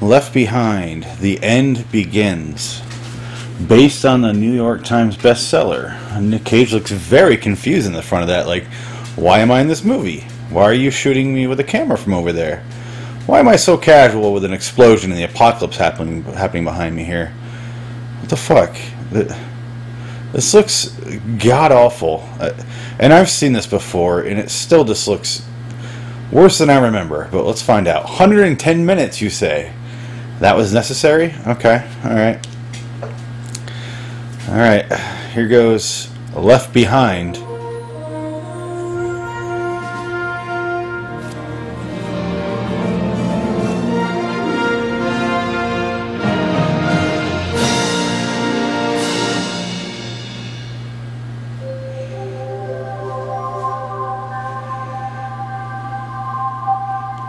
Left Behind, The End Begins. Based on the New York Times bestseller. Nick Cage looks very confused in the front of that. Like, why am I in this movie? Why are you shooting me with a camera from over there? Why am I so casual with an explosion and the apocalypse happening happening behind me here? What the fuck? This looks god awful. Uh, and I've seen this before, and it still just looks worse than I remember. But let's find out. 110 minutes, you say? That was necessary? Okay, alright. Alright, here goes Left Behind.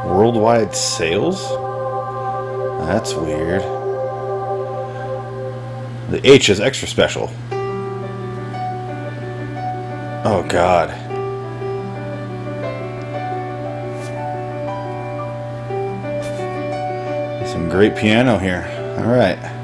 Worldwide sales? That's weird. The H is extra special. Oh god. Some great piano here. Alright.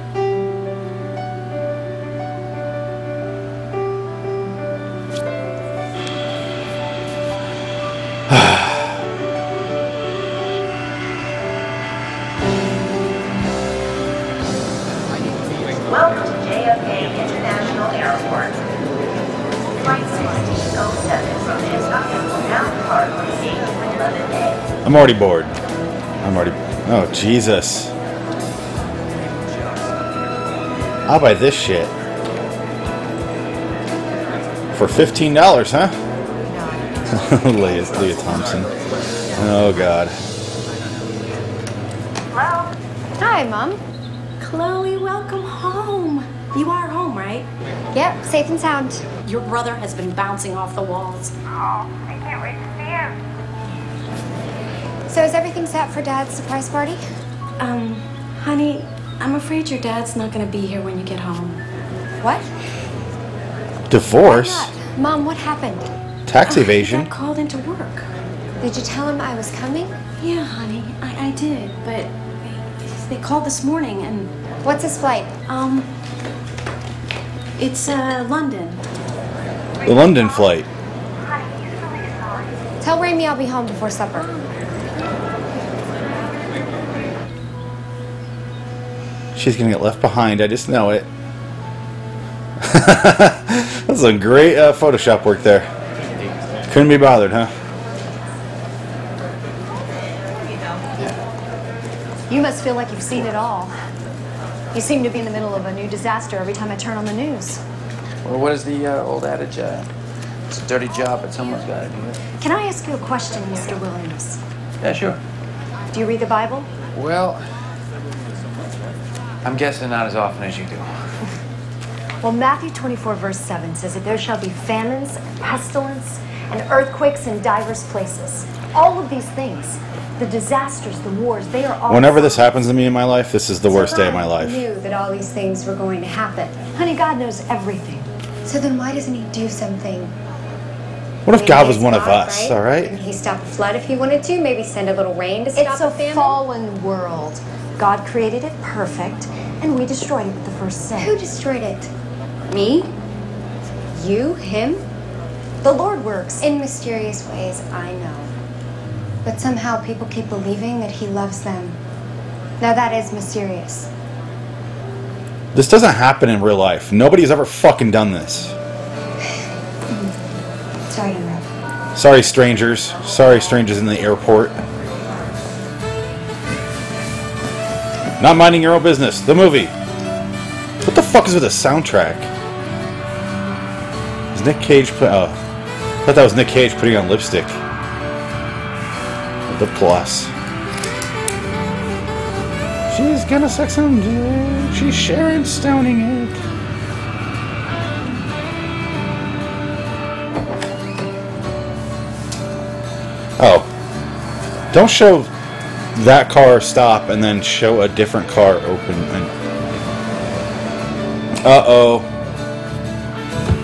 Already bored. I'm already. Oh, Jesus. I'll buy this shit. For $15, huh? Lea, Lea Thompson. Oh, God. Hello? Hi, Mom. Chloe, welcome home. You are home, right? Yep, safe and sound. Your brother has been bouncing off the walls. Oh, I can't wait to see you. So is everything set for Dad's surprise party? Um, honey, I'm afraid your dad's not gonna be here when you get home. What? Divorce? Mom, what happened? Tax Uh, he evasion? got called into work. Did you tell him I was coming? Yeah, honey, I, I did, but they, they called this morning and, What's his flight? um, it's, uh, London. The London flight. Honey, he's really sorry. Tell Raymie I'll be home before supper. She's gonna get left behind. I just know it. That's some great uh, Photoshop work there. Couldn't be bothered, huh? You must feel like you've seen it all. You seem to be in the middle of a new disaster every time I turn on the news. Well, what is the uh, old adage? Uh, it's a dirty job, but someone's got to do it. Can I ask you a question, Mr. Williams? Yeah, sure. Do you read the Bible? Well, I'm guessing not as often as you do. Well, Matthew 24, verse 7 says that there shall be famines, and pestilence, and earthquakes in divers places. All of these things, the disasters, the wars, they are all. Whenever this happens to me in my life, this is the So worst day of God my life. knew that all these things were going to happen. Honey, God knows everything. So then why doesn't he do something? What if Maybe God was he's one of us, right? all he stop the flood if he wanted to? Maybe send a little rain to stop It's the a famine? fallen world. God created it perfect, and we destroyed it with the first sin. Who destroyed it? Me? You? Him? The Lord works. In mysterious ways, I know. But somehow people keep believing that he loves them. Now that is mysterious. This doesn't happen in real life. Nobody's ever fucking done this. Sorry to interrupt. Sorry, strangers. Sorry, strangers in the airport. Not minding your own business. The movie. What the fuck is with the soundtrack? Is Nick Cage put? Oh, I thought that was Nick Cage putting on lipstick. The plus. She's gonna suck some dick. She's Sharon Stoning it. Oh. Don't show that car stop and then show a different car open and Uh oh.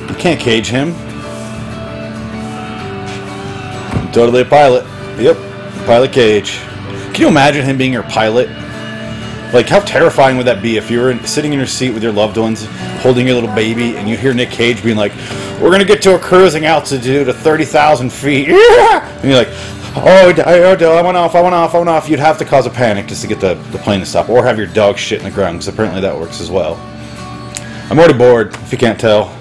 You can't cage him. Totally a pilot. Yep. Pilot cage. Can you imagine him being your pilot? Like, how terrifying would that be if you were sitting in your seat with your loved ones, holding your little baby, and you hear Nick Cage being like, "We're gonna get to a cruising altitude of thirty thousand feet," yeah! and you're like, "Oh, d- oh, oh d- oh, I went off, I went off, I went off." You'd have to cause a panic just to get the, the plane to stop, or have your dog shit in the ground, because apparently that works as well. I'm already bored, if you can't tell.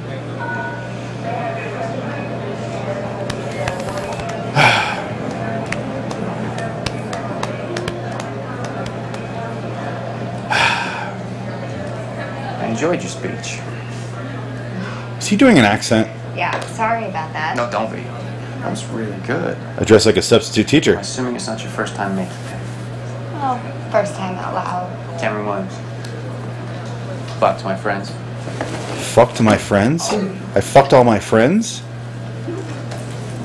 I enjoyed your speech. Is he doing an accent? Yeah, sorry about that. No, don't be. That was really good. I dress like a substitute I'm teacher. assuming it's not your first time making it. Well, first time out loud. Cameron Williams. Fuck to my friends. Fucked my friends? I fucked all my friends?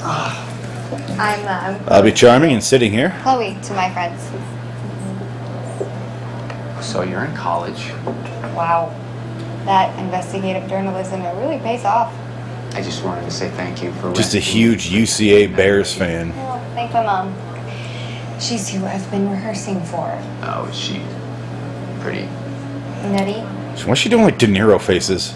I'm, um, I'll be charming and sitting here. Chloe to my friends. So you're in college. Wow. That investigative journalism, it really pays off. I just wanted to say thank you for Just a renting- huge UCA Bears fan. Well, thank my mom. She's who I've been rehearsing for. Oh, is she pretty? Nutty. What's she doing like De Niro faces?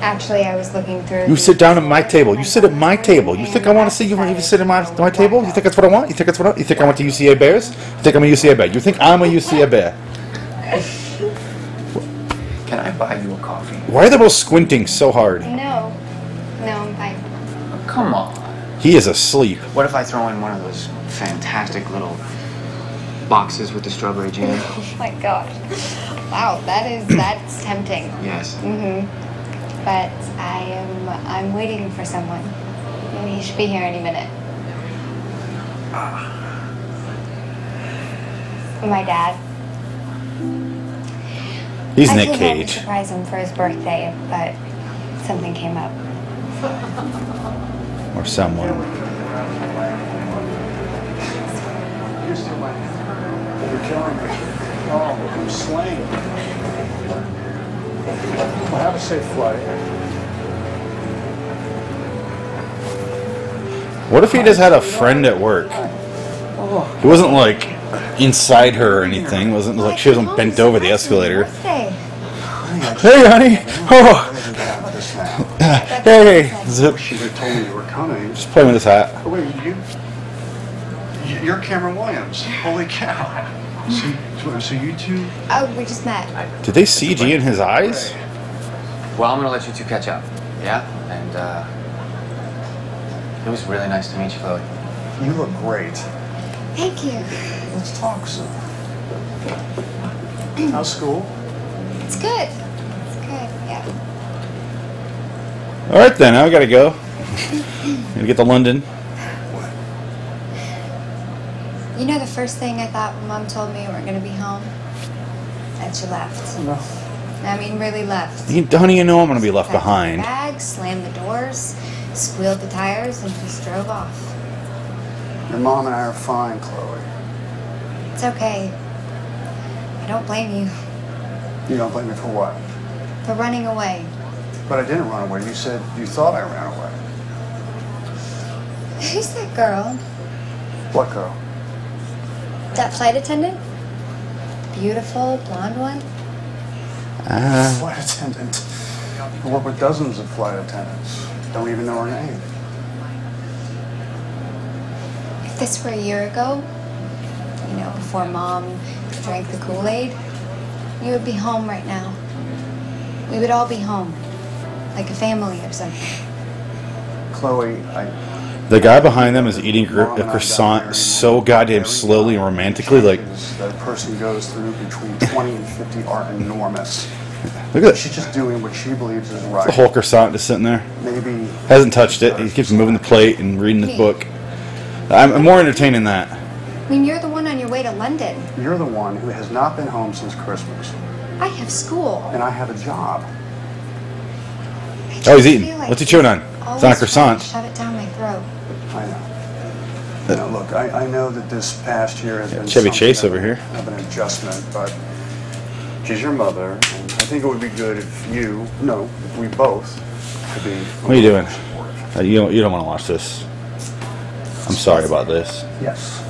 Actually, I was looking through. You the- sit down at my table. You sit at my table. You think I want to see you when you sit at my, my table? You think that's what I want? You think that's what I, You think I want the UCA Bears? You think I'm a UCA Bear? You think I'm a UCA Bear? Can I buy you a coffee? Why are they both squinting so hard? No. No, I'm fine. Oh, come on. He is asleep. What if I throw in one of those fantastic little boxes with the strawberry jam? Oh my gosh. Wow, that is that's tempting. yes. Mm-hmm. But I am I'm waiting for someone. And he should be here any minute. My dad. He's I Nick flew home to Cage. surprise him for his birthday, but something came up. Or someone. You're killing me. Oh, I'm slain. Well, have a safe flight. What if he just had a friend at work? Oh. He wasn't like inside her or anything. It wasn't like she wasn't bent over the escalator. Birthday. Hey, honey. Oh, Got hey. Zip. She had told me you were coming. Just playing with his hat. Oh, wait, you? you- You're Cameron Williams. Holy cow. So, so you two? Oh, we just met. Did they see CG in his eyes? Well, I'm gonna let you two catch up. Yeah? And, uh, it was really nice to meet you, Chloe. You look great. Thank you. Let's talk some. How's school? It's good. It's good, yeah. All right then, I gotta go. Gotta get to London. You know the first thing I thought when mom told me we we're gonna be home? That you left. No. I mean, really left. You- Honey, you know I'm gonna be left Packed my behind. Bags, slammed the doors, squealed the tires, and just drove off. Your mom and I are fine, Chloe. It's okay. I don't blame you You don't blame me for what? for running away. But I didn't run away. You said you thought I ran away. Who's that girl? What girl? That flight attendant? Beautiful, blonde one? Ah, Flight attendant. I work with dozens of flight attendants. Don't even know her name. If this were a year ago, you know, before mom drank the Kool Aid, you would be home right now. We would all be home, like a family or something. Chloe, I the guy behind them is eating gr- a croissant so goddamn slowly and romantically. Like, that a person goes through between 20 and 50 are enormous. look at that. She's this. just doing what she believes is right. The right. whole croissant just sitting there. Maybe Hasn't touched it. He keeps moving the plate and reading his book. I'm, I'm more entertained in that. I mean, you're the one on your way to London. you're the one who has not been home since Christmas, I have school. and I have a job. I Oh, he's eating. like What's he chewing on? It's not a always croissant. Shove it down my throat. I know. Now, look, I, I know that this past year has been Chevy something Chase of- over here. of an adjustment, but she's your mother, and I think it would be good if you, no, if we both could be. What are you doing? Uh, you don't, you don't want to watch this. I'm sorry about this. Yes.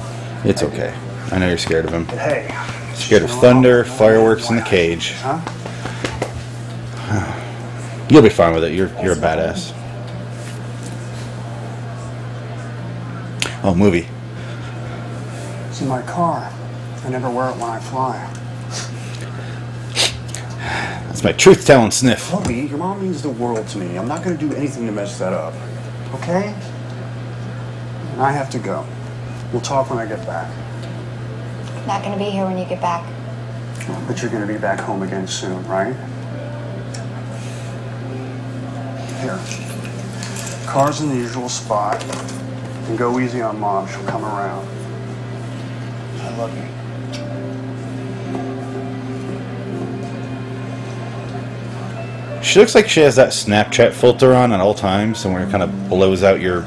It's okay. I know you're scared of him. But hey, Scared of thunder, fireworks in the cage. Huh? You'll be fine with it. You're you're a badass. Oh, movie. It's in my car. I never wear it when I fly. That's my truth telling sniff. Chloe, your mom means the world to me. I'm not gonna do anything to mess that up. Okay? And I have to go. We'll talk when I get back. Not gonna be here when you get back. But you're gonna be back home again soon, right? Here. Car's in the usual spot. And go easy on mom. She'll come around. I love you. She looks like she has that Snapchat filter on at all times, and where it kind of blows out your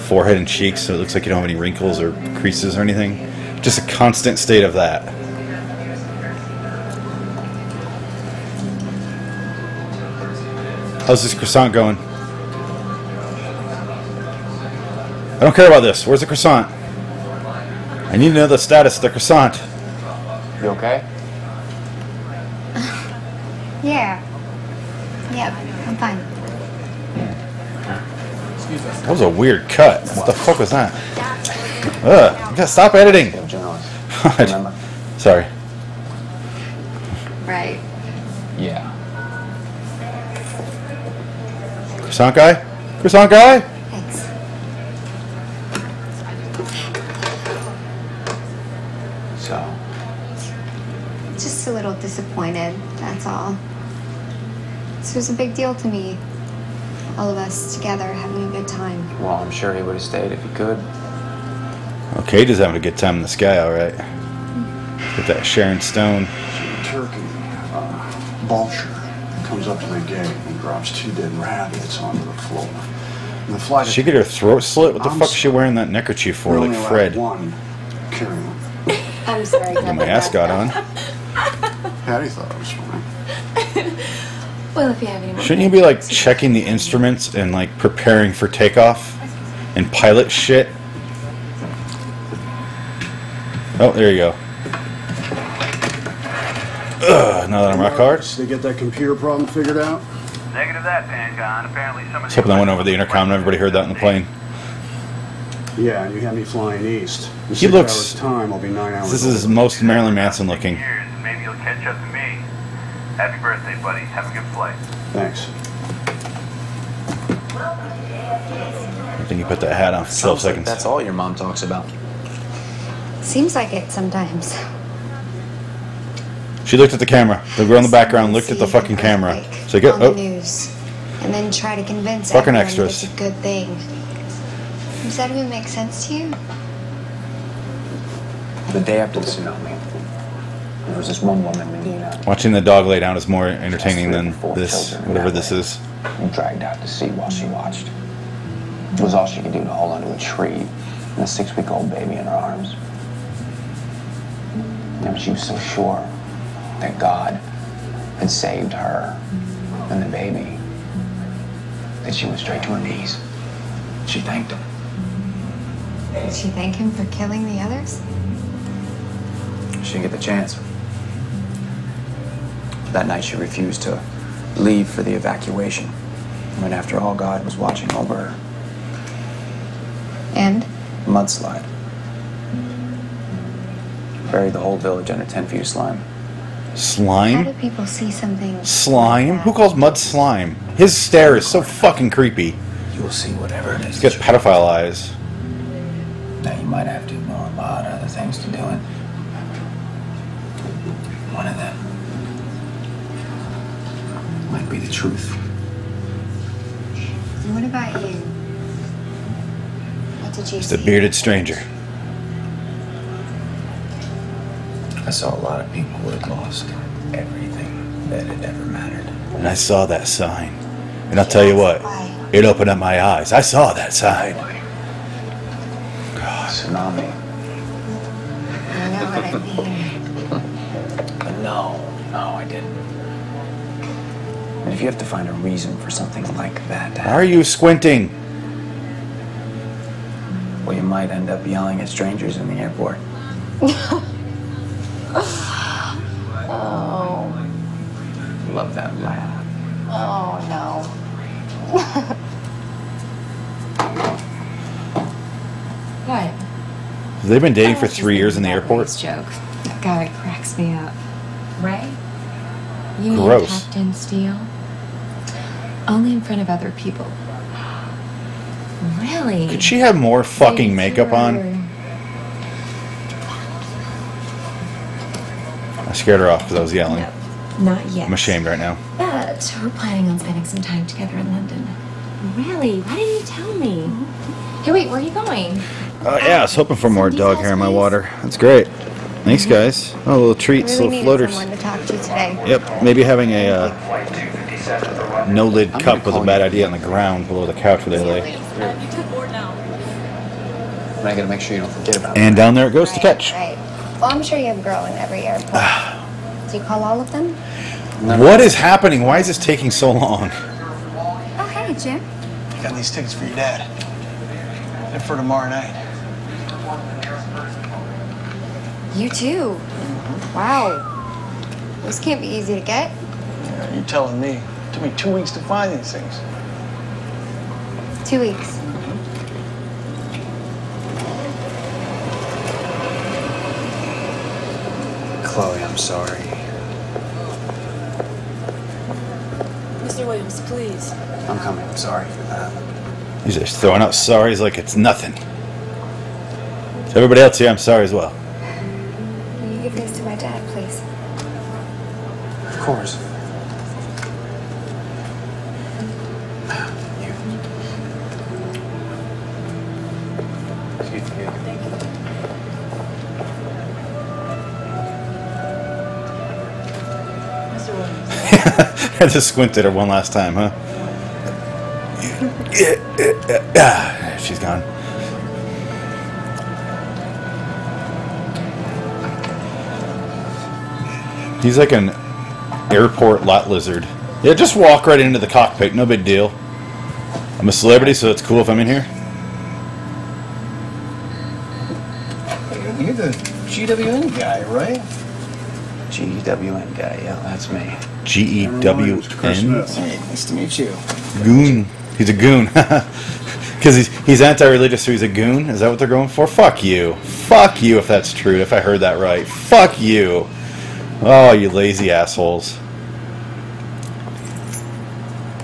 forehead and cheeks, so it looks like you don't have any wrinkles or creases or anything. Just a constant state of that. How's this croissant going? I don't care about this. Where's the croissant? I need to know the status of the croissant. You okay? Yeah. Yep, I'm fine. That was a weird cut. What the fuck was that? Ugh, you gotta stop editing. You're a journalist. Remember? Sorry. Croissant guy? Croissant guy? Thanks. So, Just a little disappointed, that's all. This was a big deal to me. All of us together having a good time. well, I'm sure he would have stayed if he could. Oh, Cage is having a good time in the sky, alright. Get that Sharon Stone. Turkey, uh, vulture, comes up to the gate and drops two dead rabbits onto the floor. And the flight she get her throat slit? What the I'm fuck is she sorry. wearing that neckerchief for, like only allowed Fred? One. Carry on. I'm sorry. Get my ascot on. Patty thought it was funny. Well, if you have any more. Shouldn't you be like checking the instruments and like preparing for takeoff and pilot shit? Oh, there you go. Ugh, now that I'm rock hard. Did they get that computer problem figured out? Negative that, Pancon. Apparently some of I was hoping that went over the intercom and everybody heard that in the plane. Yeah, and you had me flying east. In He six looks- hours time, I'll be nine hours. This is older. most Marilyn Manson looking. Years, and maybe you'll catch up to me. Happy birthday, buddy. Have a good flight. Thanks. I think you put that hat on for 12 Sounds like seconds. that's all your mom talks about. Seems like it sometimes. She looked at the camera. The girl in the background looked at the fucking camera. earthquake So go, on the oh, news, and then try to convince Fucking everyone extras. it's a good thing. Does that even make sense to you? The day after the tsunami, there was this one woman, Medina, watching the dog lay down is more entertaining than this, whatever this is. and dragged out to sea while she watched. It was all she could do to hold onto a tree and a six-week-old baby in her arms. And she was so sure that God had saved her and the baby that she went straight to her knees. She thanked him. Did she thank him for killing the others? She didn't get the chance. That night she refused to leave for the evacuation. When after all, God was watching over her. And Mudslide. Buried the whole village under 10 feet of slime. How do Slime? people see something? Slime? Who that? calls mud slime? His stare is so fucking creepy. You will see whatever it is. He's got pedophile eyes. Now you might have to ignore a lot of other things to do it. One of them might be the truth. And what about you? What did you Just a see? bearded stranger. I saw a lot of people who had lost everything that had ever mattered. And I saw that sign. And I'll tell you what, it opened up my eyes. I saw that sign. Tsunami. I know what I mean. No, no, I didn't. And if you have to find a reason for something like that to Why are you squinting? well, you might end up yelling at strangers in the airport. They've been dating oh, for was just three years in the airport. Joke. That guy cracks me up. Ray? You Gross. mean Captain Steele? Only in front of other people. Really? Could she have more fucking makeup on? I scared her off because I was yelling. Not yet. I'm ashamed right now. But we're planning on spending some time together in London. Really? Why didn't you tell me? Hey, wait, where are you going? Oh yeah, I was hoping for more dog hair in my water. That's great. Thanks, mm-hmm. guys. Oh, little treats, Really little needed floaters. someone to talk to today. Yep, maybe having a uh, no lid cup was a bad idea on the ground below the couch where they lay. Uh, but I gotta make sure you don't forget about And down there it goes to catch. Right. Well, I'm sure you have a girl in every airport. Ah. Do you call all of them? What is happening? Why is this taking so long? Oh, hey, Jim. I got these tickets for your dad. They're for tomorrow night. You too. Wow. This can't be easy to get. Yeah, You're telling me. It took me two weeks to find these things. Two weeks. Chloe, I'm sorry. Mr. Williams, please. I'm coming. I'm sorry for that. He's just throwing out sorries like it's nothing. To everybody else here, I'm sorry as well. Of course. You. Excuse me. Mr. Williams. I just squinted her one last time, huh? Ah, She's gone. He's like an airport lot lizard. Yeah, just walk right into the cockpit. No big deal. I'm a celebrity, so it's cool if I'm in here. You're the GWN guy, right? GWN guy. Yeah, that's me. G E W N. Hey, nice to meet you. Goon. He's a goon. Because he's, he's anti religious, so he's a goon? Is that what they're going for? Fuck you. Fuck you if that's true, if I heard that right. Fuck you. Oh, you lazy assholes.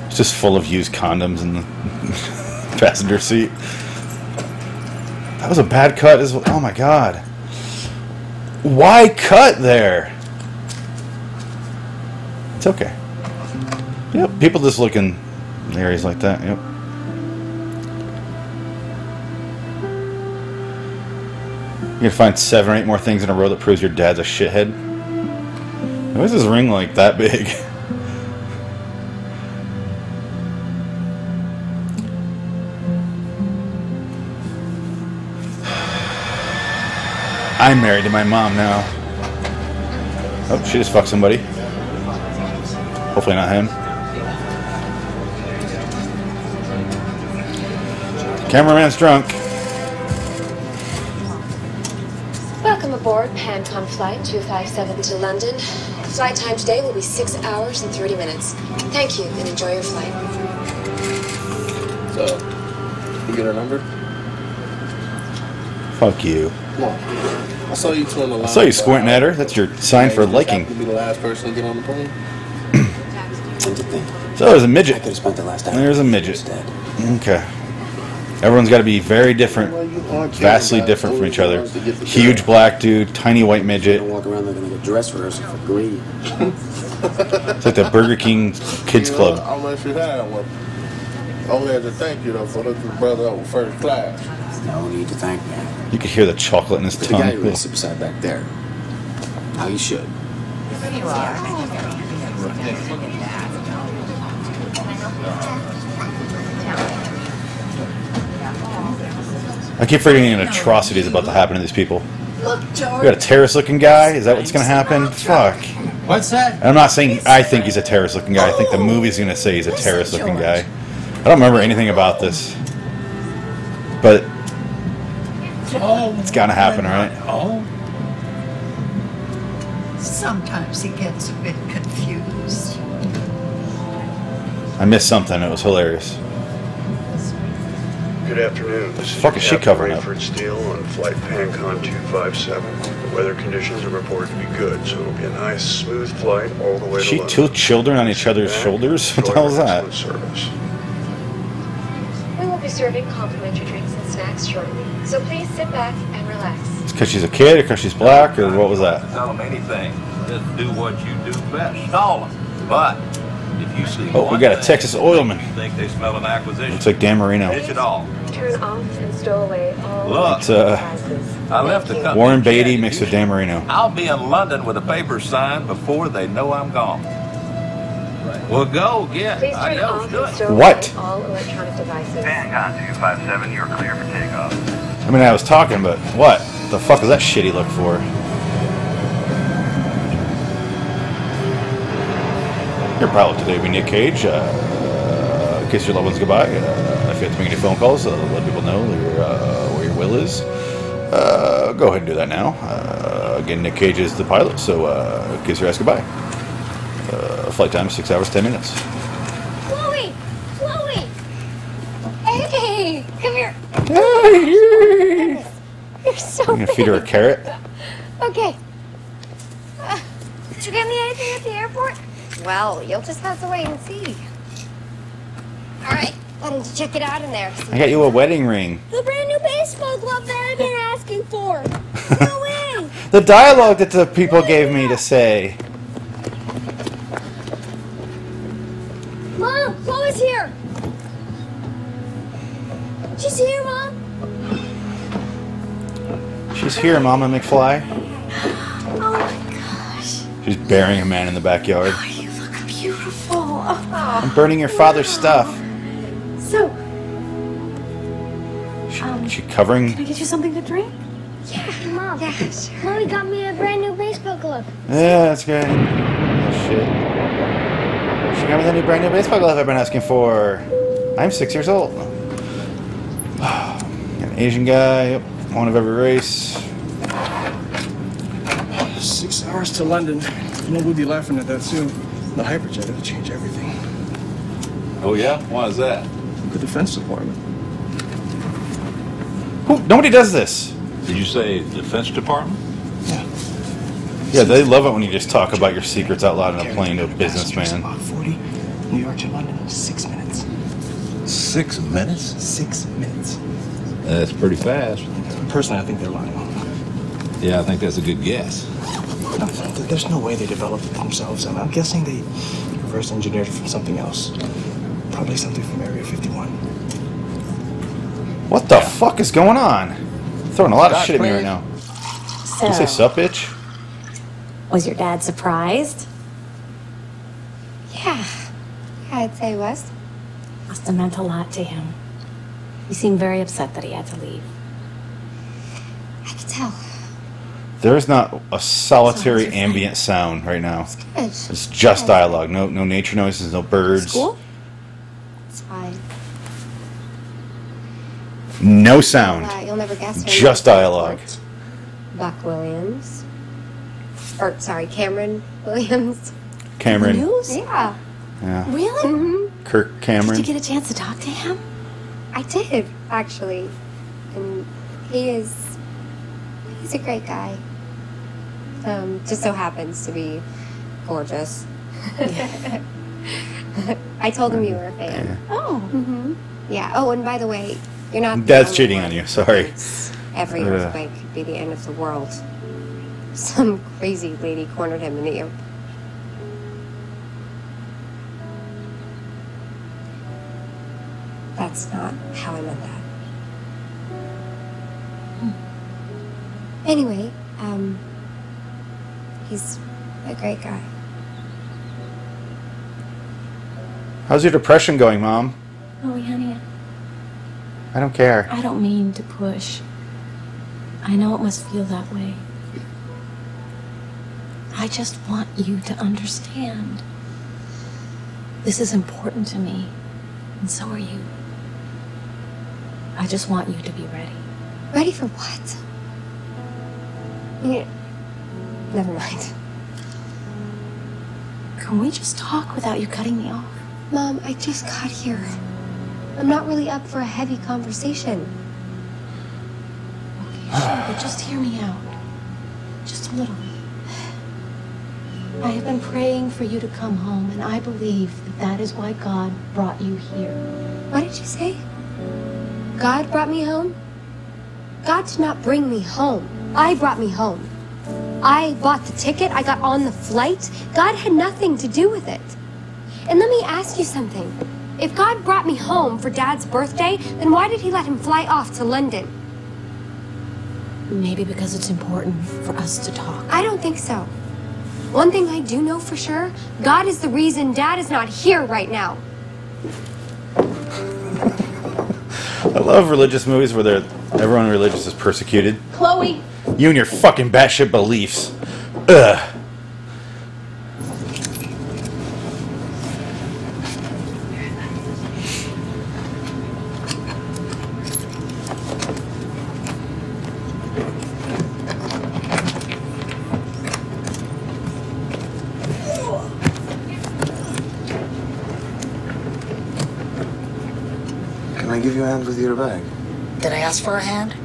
It's just full of used condoms in the passenger seat. That was a bad cut as well. Oh my god. Why cut there? It's okay. Yep, people just look in areas like that. Yep. You're gonna find seven or eight more things in a row that proves your dad's a shithead. Why is this ring like that big? I'm married to my mom now. Oh, she just fucked somebody. Hopefully not him. Cameraman's drunk. Welcome aboard PanCon Flight 257 to London. Flight time today will be 6 hours and 30 minutes. Thank you and enjoy your flight. So, you get her number? Fuck you. Come on. I saw you two on the line. I saw you squinting at her. That's your sign for liking. happened to be the last person to get on the plane. So there's a midget. I could have spent the last hour. There's a midget. Okay. Everyone's got to be very different, vastly different from each other. Huge black dude, tiny white midget. Walk around looking like a dress rehearsal for greed. It's like the Burger King Kids You know, Club. I'll let you have one. Only had to thank you though for hooking your brother up with first class. No need to thank me. You could hear the chocolate in his The guy who tongue. raised beside back there. How you should. I keep forgetting an atrocity is about to happen to these people. Look, We got a terrorist looking guy. Is that what's going to happen? Fuck. What's that? And I'm not saying I think he's a terrorist looking guy. I think the movie's going to say he's a terrorist looking guy. I don't remember anything about this. But it's got to happen, oh, right? Oh. Sometimes he gets a bit confused. I missed something. It was hilarious. Good afternoon. This is fuck is she Captain covering up? Rayford Steele on flight Pancon 257. The weather conditions are reported to be good, so it'll be a nice, smooth flight all the way She to London. two children on each other's shoulders? What the hell is that? Service. We will be serving complimentary drinks and snacks shortly, so please sit back and relax. It's because she's a kid or because she's black or what was that? Tell them anything. Just do what you do best. Call them. But if you see Oh, we one got a thing Texas oilman. you think they smell an acquisition, Looks like Dan Marino. ditch it all. Turn off and stow away all Look, It's uh, I left the company. Warren Beatty mixed with Dan Marino. I'll be in London with a paper signed before they know I'm gone. Well, go get. Please turn Adios, off do and it. stow What? all electronic devices. Pancon 257, you're clear for takeoff. I mean, I was talking, but what the fuck is that shitty look for? Your pilot today will be Nick Cage. Uh, kiss your loved ones goodbye. Uh, if you have to make any phone calls, uh, let people know your, uh, where your will is. Uh, go ahead and do that now. Uh, again, Nick Cage is the pilot, so uh, kiss your ass goodbye. Uh, flight time six hours ten minutes. Chloe! Chloe! Hey! Come here. Hey. You're so I'm gonna feed her a carrot. Okay. Uh, did you get me anything at the airport? Well, you'll just have to wait and see. All right, you check it out in there? I got you a wedding ring. The brand new baseball glove that I've been asking for. Go in. The dialogue that the people gave me to say. Mom, Chloe's here. She's here, Mom. She's here, Mama McFly. Oh my gosh. She's burying a man in the backyard. Oh, You. I'm burning your father's stuff. So, She, um, she covering. can I get you something to drink? Yeah, Mom. Yeah, sure. Mommy got me a brand new baseball glove. Yeah, that's good. Oh, shit. She got me the new brand new baseball glove I've been asking for. I'm six years old. An Asian guy, yep, one of every race. Six hours to London. No would be laughing at that soon. The hyperjet will change everything. Oh yeah? Why is that? The Defense Department. Who, nobody does this. Did you say Defense Department? Yeah, Yeah, they love it when you just talk about your secrets out loud in a plane to a businessman. About 40. New York to London, six minutes. Six minutes? Six minutes. That's pretty fast. Personally, I think they're lying. Yeah, I think that's a good guess. No, there's no way they developed it themselves. I'm, I'm guessing they reverse engineered it from something else. Probably something from Area 51. What the fuck is going on? Throwing a lot of shit at me right now. So, You say sup, bitch? was your dad surprised? Yeah. Yeah, I'd say he was. Must have meant a lot to him. He seemed very upset that he had to leave. I could tell. There's not a solitary ambient sound right now. Good. It's just dialogue. No, no nature noises. No birds. School? It's fine. No sound. Uh, you'll never guess. her Just name. dialogue. Buck Williams. Or, sorry, Cameron Williams. Cameron. News? Yeah. Yeah. Really? Mm-hmm. Kirk Cameron. Did you get a chance to talk to him? I did, actually. And he is. He's a great guy. Um, just so happens to be gorgeous. I told him you were a fan. Oh. hmm Yeah. Oh, and by the way, you're not. the Dad's only cheating one. on you. Sorry. Every Ugh. earthquake could be the end of the world. Some crazy lady cornered him in the air. That's not how I meant that. Anyway, um, he's a great guy. How's your depression going, Mom? Oh, honey, I don't care. I don't mean to push. I know it must feel that way. I just want you to understand. This is important to me, and so are you. I just want you to be ready. Ready for what? Never mind. Can we just talk without you cutting me off? Mom, I just got here. I'm not really up for a heavy conversation. Okay, sure, but just hear me out. Just a little. I have been praying for you to come home, and I believe that that is why God brought you here. What did you say? God brought me home? God did not bring me home. I brought me home. I bought the ticket. I got on the flight. God had nothing to do with it. And let me ask you something. If God brought me home for Dad's birthday, then why did he let him fly off to London? Maybe because it's important for us to talk. I don't think so. One thing I do know for sure God is the reason Dad is not here right now. I love religious movies where they're, everyone religious is persecuted. Chloe! You and your fucking batshit beliefs. Ugh. Can I give you a hand with your bag? Did I ask for a hand?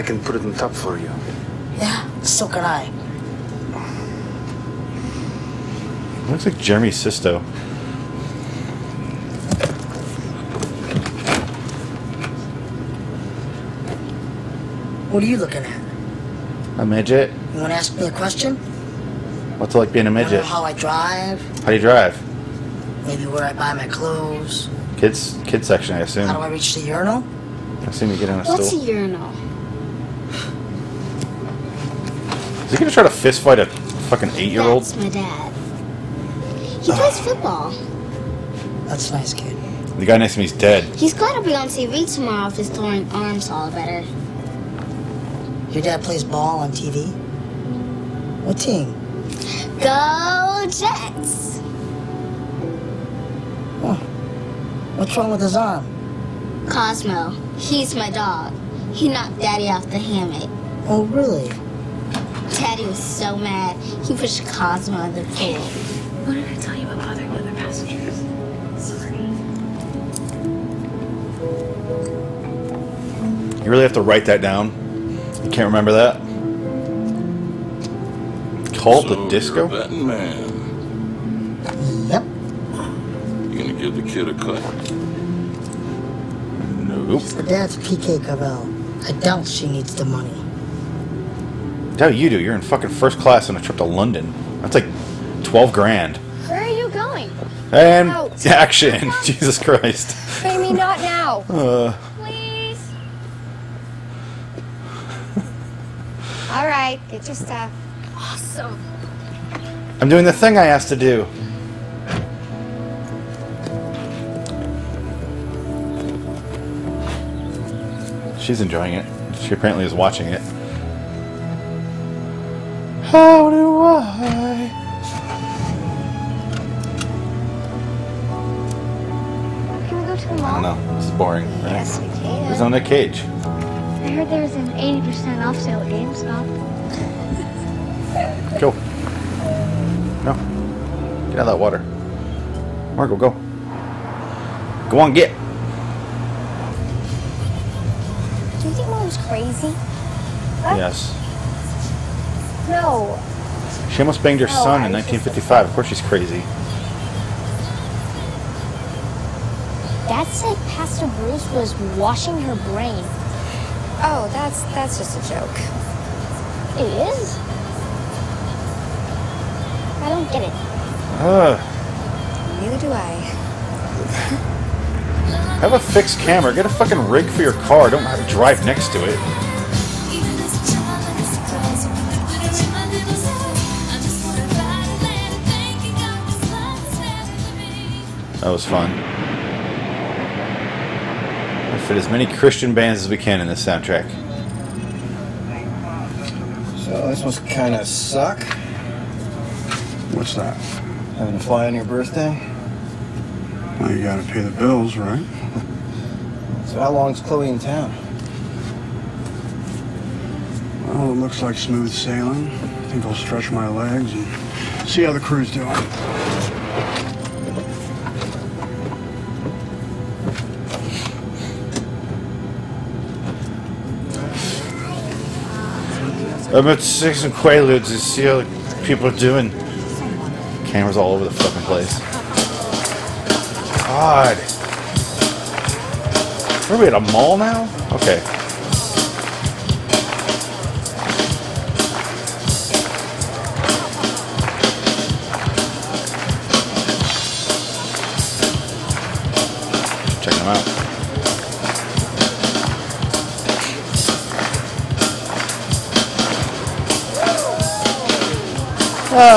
I I can put it on top for you. Yeah, so can I. Looks like Jeremy Sisto. What are you looking at? A midget? You want to ask me a question? What's it like being a Wanna know midget? how I drive? How do you drive? Maybe where I buy my clothes? Kids, kids section, I assume. How do I reach the urinal? I assume you get on a What's a stool. urinal? Is he gonna try to fist fight a fucking eight-year-old? That's my dad. He plays football. That's nice, kid. The guy next to me's dead. He's gotta be on TV tomorrow if his throwing arms all better. Your dad plays ball on TV? What team? Go Jets! What's wrong with his arm? Cosmo, he's my dog. He knocked Daddy off the hammock. Oh, really? Daddy was so mad, he pushed Cosmo in the pool. What did I tell you about bothering other passengers? Sorry. You really have to write that down. You can't remember that. Cult so of Disco. You're a betting man. Yep. You gonna give the kid a cut? Nope. Her dad's PK Cavell. I doubt she needs the money. Doubt you do. You're in fucking first class on a trip to London. That's like twelve grand. Where are you going? And Out. action. Jesus Christ. Amy, not now. Uh, Please. All right, get your stuff. Awesome. I'm doing the thing I asked to do. She's enjoying it. She apparently is watching it. How do I? Can we go to the I don't mall? know. This is boring. Right? Yes, we can. There's no Nick Cage. I heard there was an 80% off sale at GameStop. Go. No. Get out of that water. Marco, go. Go on, get. Do you think mom's crazy? Yes. No. She almost banged her Oh, son I in 1955. Of course she's crazy. Dad said Pastor Bruce was washing her brain. Oh, that's that's just a joke. It is? I don't get it. Ugh. Neither do I. Have a fixed camera. Get a fucking rig for your car. Don't have to drive next to it. That was fun. We fit as many Christian bands as we can in this soundtrack. So this must kind of suck. What's that? Having to fly on your birthday. Well, you gotta pay the bills, right? So how long's Chloe in town? Well, it looks like smooth sailing. I think I'll stretch my legs and see how the crew's doing. I'm at six and Quaaludes to see how people are doing. Cameras all over the fucking place. God. Are we at a mall now? Okay.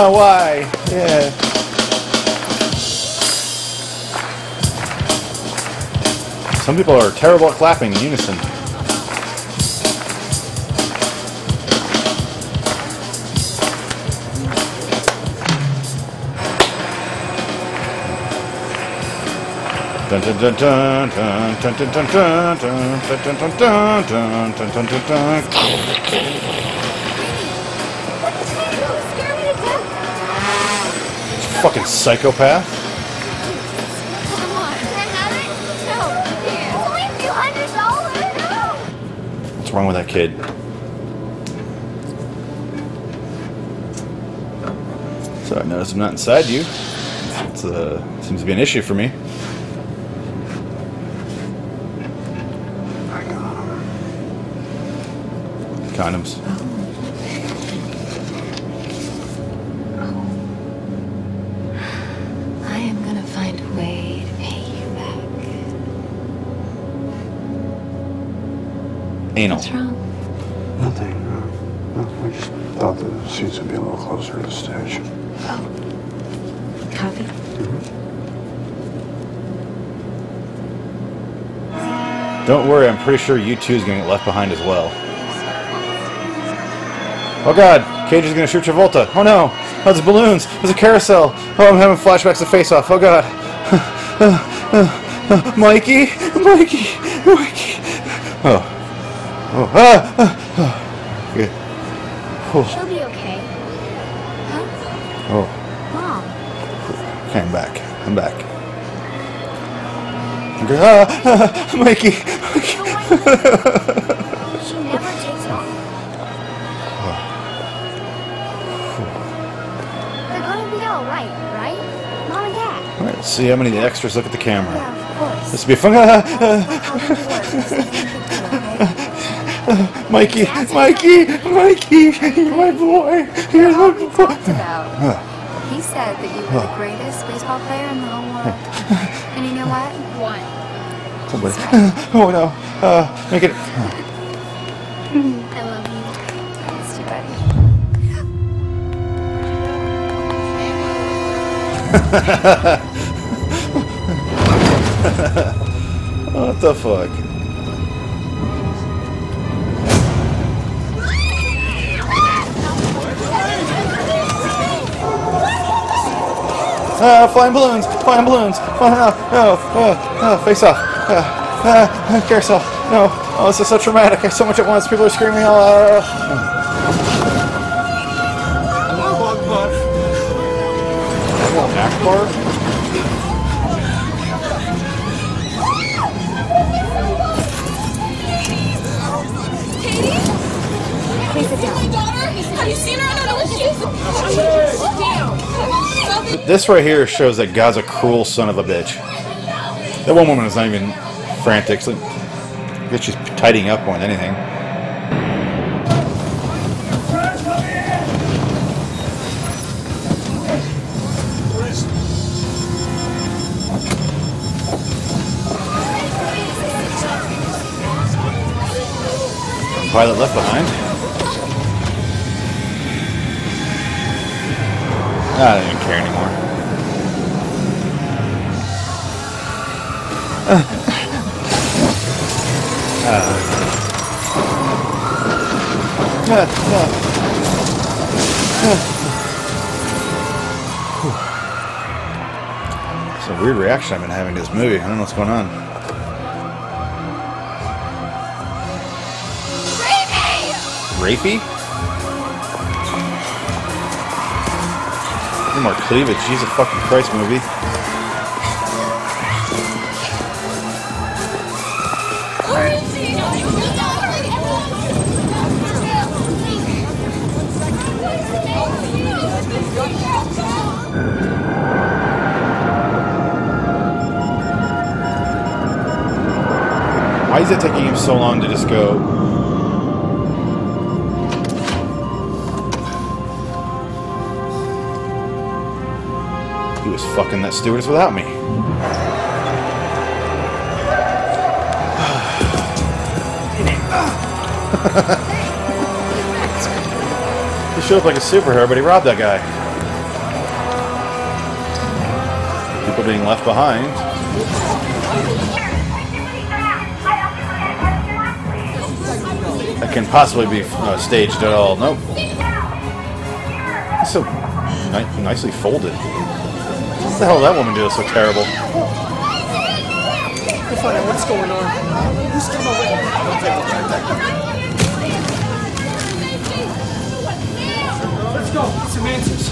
Oh, why? Yeah. Some people are terrible at clapping in unison. Psychopath. What's wrong with that kid? So I notice I'm not inside you. It uh, seems to be an issue for me. Condoms. Anal. What's wrong? Nothing. Uh, no, I just thought the seats would be a little closer to the stage. Oh. Coffee? Don't worry, I'm pretty sure you two is gonna get left behind as well. Oh god, Cage is gonna shoot Travolta. Oh no! Oh, there's balloons! There's a carousel! Oh, I'm having flashbacks to Face Off. Oh god! Mikey! Mikey! Mikey! Oh. Oh. Ah! ah, ah. Good. Oh. She'll be okay. Huh? oh. Mom. Okay, I'm back. I'm back. Ah, ah, Mikey! She never takes off. They're gonna be alright, right? Mom and Dad. Alright, let's see how many extras look at the camera. Yeah, of course. This will be fun. Mikey, Mikey, Mikey, you're my boy. You're my boy. about. He said that you were the greatest baseball player in the whole world. and you know what? What? Somebody. Oh no. Uh, make it. I love you. Miss you, buddy. what the fuck? Ah, flying balloons! Flying balloons! Flying, no, no, oh, oh, face off! Ah, ah, carousel! No! Oh, this is so traumatic! So much at once. People are screaming. Oh, Akbar? Please sit down. Have you seen my daughter? Have you seen her? I don't know what she is. This right here shows that God's a cruel son of a bitch. That one woman is not even frantic. Like, I guess she's tidying up on anything. Pilot left behind. I weird reaction I've been having to this movie. I don't know what's going on. Rapey? More cleavage. Jesus fucking Christ movie. Is it taking him so long to just go? He was fucking that stewardess without me. he showed up like a superhero, but he robbed that guy. People being left behind. Can possibly be uh, staged at all. Nope. It's so ni- nicely folded. What the hell did that woman do that's so terrible? We'll find out what's going on. Who's coming with me? Don't take the Let's go. Get Some answers.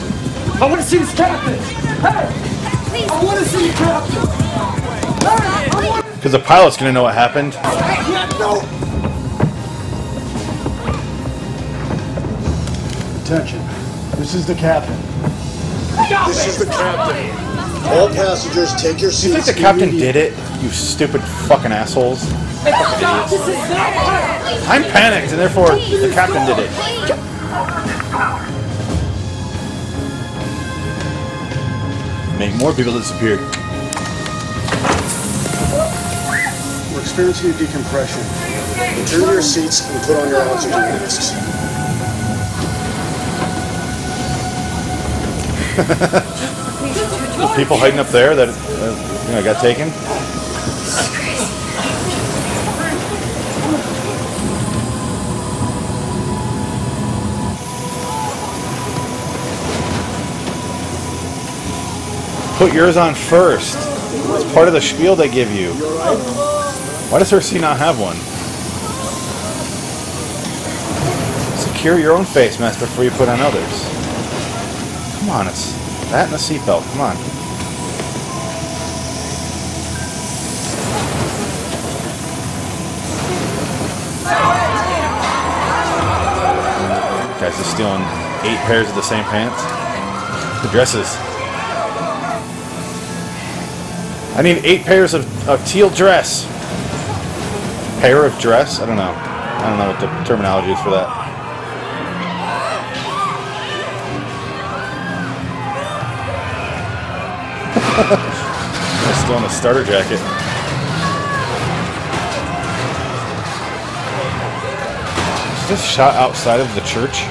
I want to see this captain. Hey! I want to see the captain. Hey! Because the pilot's gonna know what happened. no. Attention. This is the captain. This is the captain. All passengers, take your Do seats. you think the captain did it? You stupid fucking assholes. Stop. This is not. I'm panicked, and therefore the captain did it. Make more people disappear. We're experiencing a decompression. Return to your seats and put on your oxygen masks. The people hiding up there that uh, you know got taken. Put yours on first. It's part of the spiel they give you. Why does Cersei not have one? Secure your own face mask before you put on others. Come on, it's that and a seatbelt. Come on. Guys are stealing eight pairs of the same pants. The dresses. I need eight pairs of, of teal dress. Pair of dress? I don't know. I don't know what the terminology is for that. Starter jacket. Is this shot outside of the church?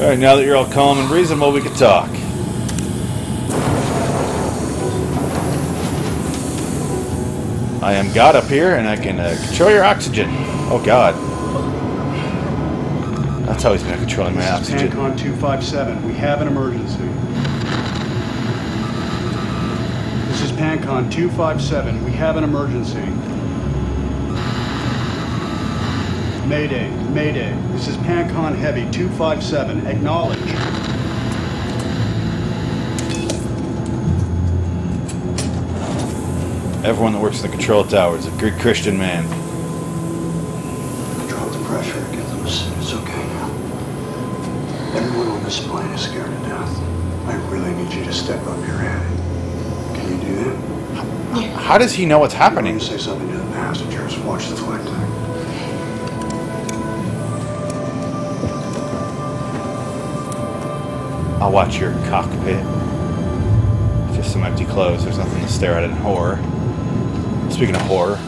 Alright, now that you're all calm and reasonable, we can talk. I am God up here, and I can uh, control your oxygen. Oh God. That's how he's been controlling my oxygen. Pancon 257, we have an emergency. This is Pancon 257, we have an emergency. Mayday, Mayday, this is Pancon Heavy 257, acknowledge. Everyone that works in the control tower is a good Christian man. Control the pressure, get them it's, it's okay now. Everyone on this plane is scared to death. I really need you to step up your head. Can you do that? How does he know what's happening? Say something to the passengers. Watch the flight deck. I'll watch your cockpit. Just some empty clothes. There's nothing to stare at in horror. Speaking of horror,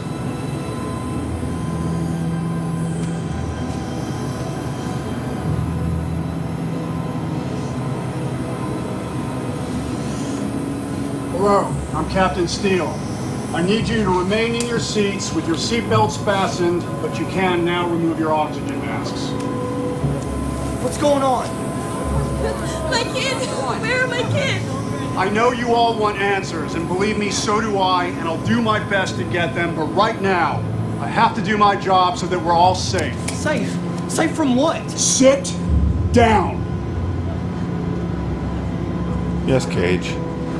Hello, I'm Captain Steele. I need you to remain in your seats with your seatbelts fastened, but you can now remove your oxygen masks. What's going on? My kids! Where are my kids? I know you all want answers, and believe me, so do I, and I'll do my best to get them, but right now, I have to do my job so that we're all safe. Safe? Safe from what? Sit down. yes, Cage.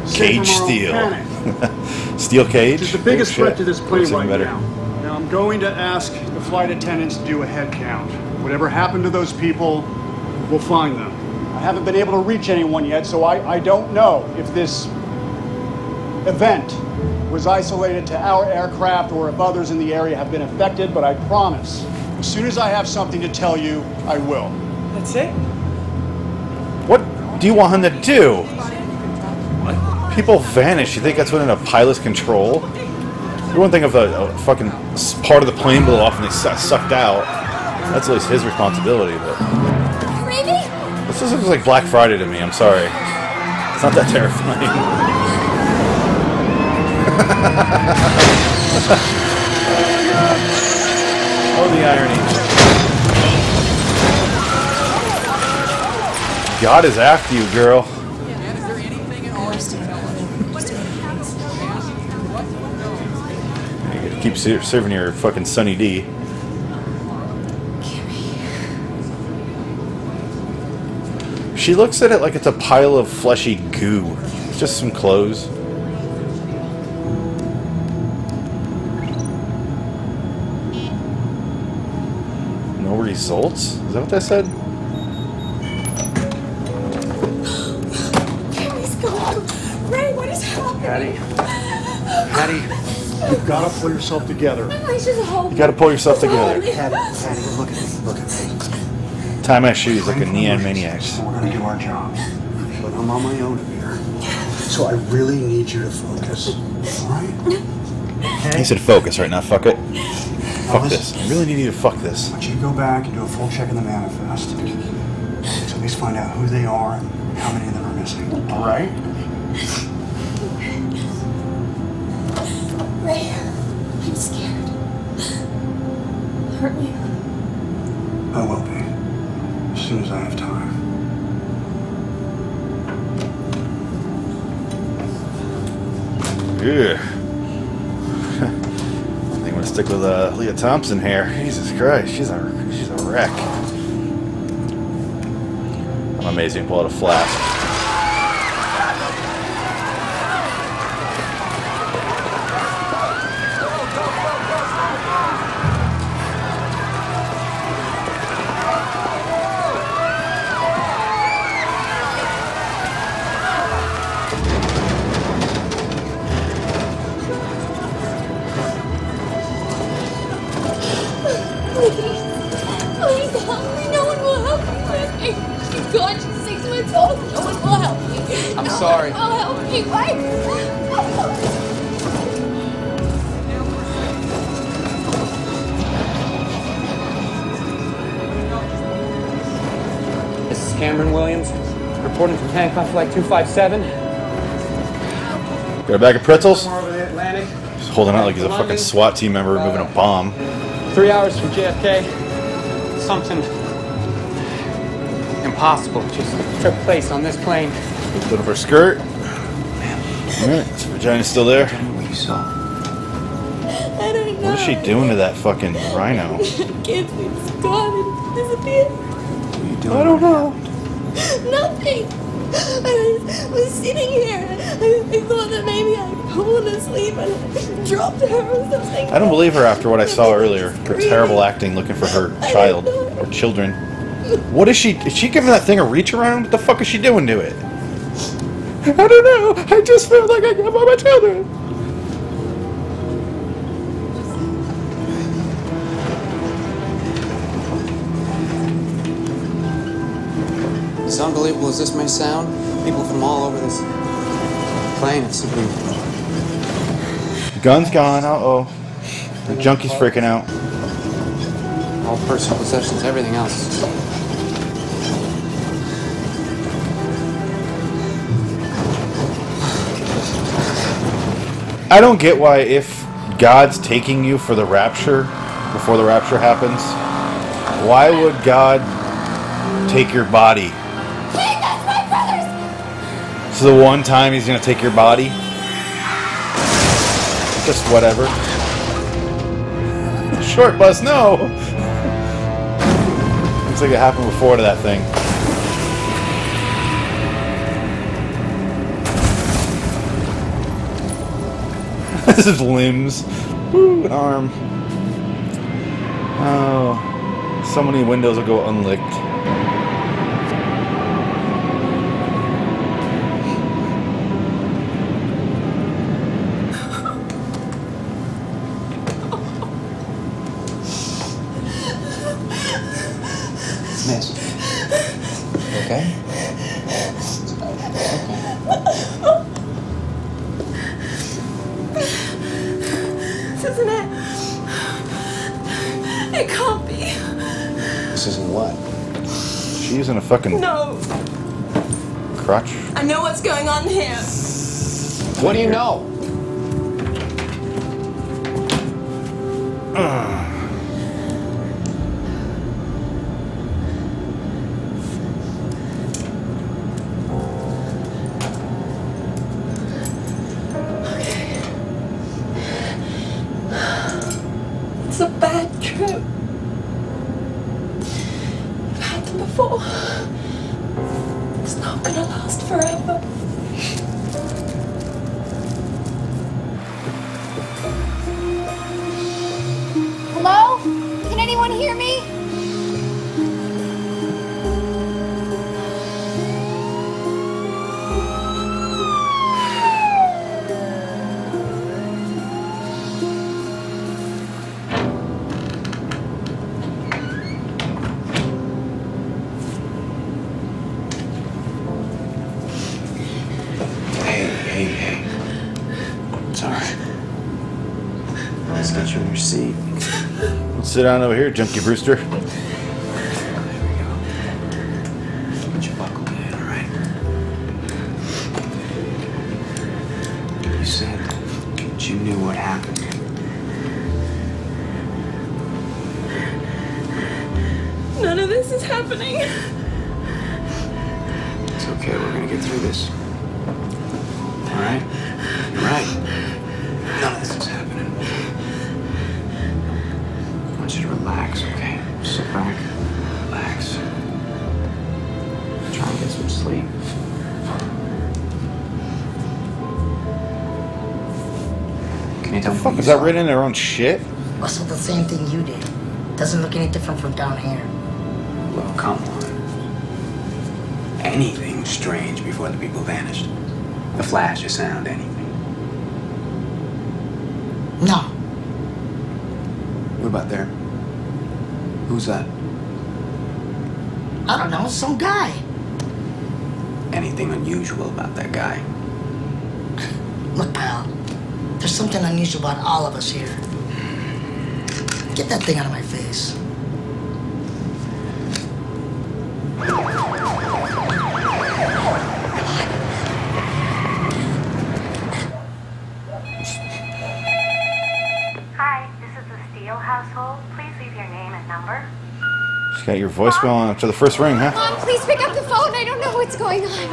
Safe Cage from our own Steel. Steel Cage. It's the biggest Oh, threat to this plane right better. now. Now, I'm going to ask the flight attendants to do a head count. Whatever happened to those people, we'll find them. I haven't been able to reach anyone yet, so I, I don't know if this event was isolated to our aircraft or if others in the area have been affected, but I promise, as soon as I have something to tell you, I will. That's it? What do you want him to do? People vanish. You think that's within a pilot's control? You wouldn't think if a, a fucking part of the plane blew off and they su- sucked out. That's at least his responsibility. But Rainy? this just looks like Black Friday to me. I'm sorry. It's not that terrifying. oh, the irony. God is after you, girl. You gotta keep ser- serving your fucking Sunny D. She looks at it like it's a pile of fleshy goo. It's just some clothes. No results? Is that what they said? Pull yourself together. I just hope. You gotta pull yourself together. Patty, Patty, look at me. Look at me. Tie my shoes like a neon maniac. We're gonna do our jobs. But I'm on my own here. So I really need you to focus. Alright? He said focus right now, fuck it. Fuck this. I really need you to fuck this. I want you to go back and do a full check of the manifest. So at least find out who they are and how many of them are missing. Alright? Ray, I'm scared. Aren't you? I will be. As soon as I have time. Yeah. I think I'm gonna stick with uh, Lea Thompson here. Jesus Christ, she's a she's a wreck. I'm amazing. Pull out a flask. From Hancock Flight 257. Got a bag of pretzels? Somewhere over the Atlantic. He's holding out like he's a fucking SWAT team member uh, moving a bomb. Three hours from JFK. Something impossible just took place on this plane. Put up her skirt. Alright, so vagina's still there. What you saw? I don't know. What is she doing to that fucking rhino? Kids, it's gone and disappeared. I don't know. Nothing. I was, was sitting here. I, I thought that maybe I'd fallen asleep and I dropped her or something. I don't believe her after what I saw earlier. Her terrible acting looking for her child or children. What is she? Is she giving that thing a reach around? What the fuck is she doing to it? I don't know. I just feel like I got by my children. Unbelievable as this may sound, people from all over this plane have simply Gun's gone. Uh oh. The junkie's freaking out. all personal possessions, everything else. I don't get why if God's taking you for the rapture before the rapture happens, why would God take your body? Brother's! So the one time he's gonna take your body? Just whatever. Short bus, no! Looks like it happened before to that thing. this is limbs. Woo, an arm. Oh. So many windows will go unlicked. okay? This isn't it. It can't be. This isn't what? She's in a fucking No. crutch. I know what's going on here. What do you know? sit down over here, Junkie Brewster. Shit? Also, the same thing you did. Doesn't look any different from down here. Well, come on. Anything strange before the people vanished. A flash, a sound, anything. No. What about there? Who's that? I don't know, some guy. Anything unusual about that guy? Look, pal, there's something unusual about all of us here. Get that thing out of my face. Hi, this is the Steele household. Please leave your name and number. Just got your voicemail on after the first ring, huh? Mom, please pick up the phone. I don't know what's going on.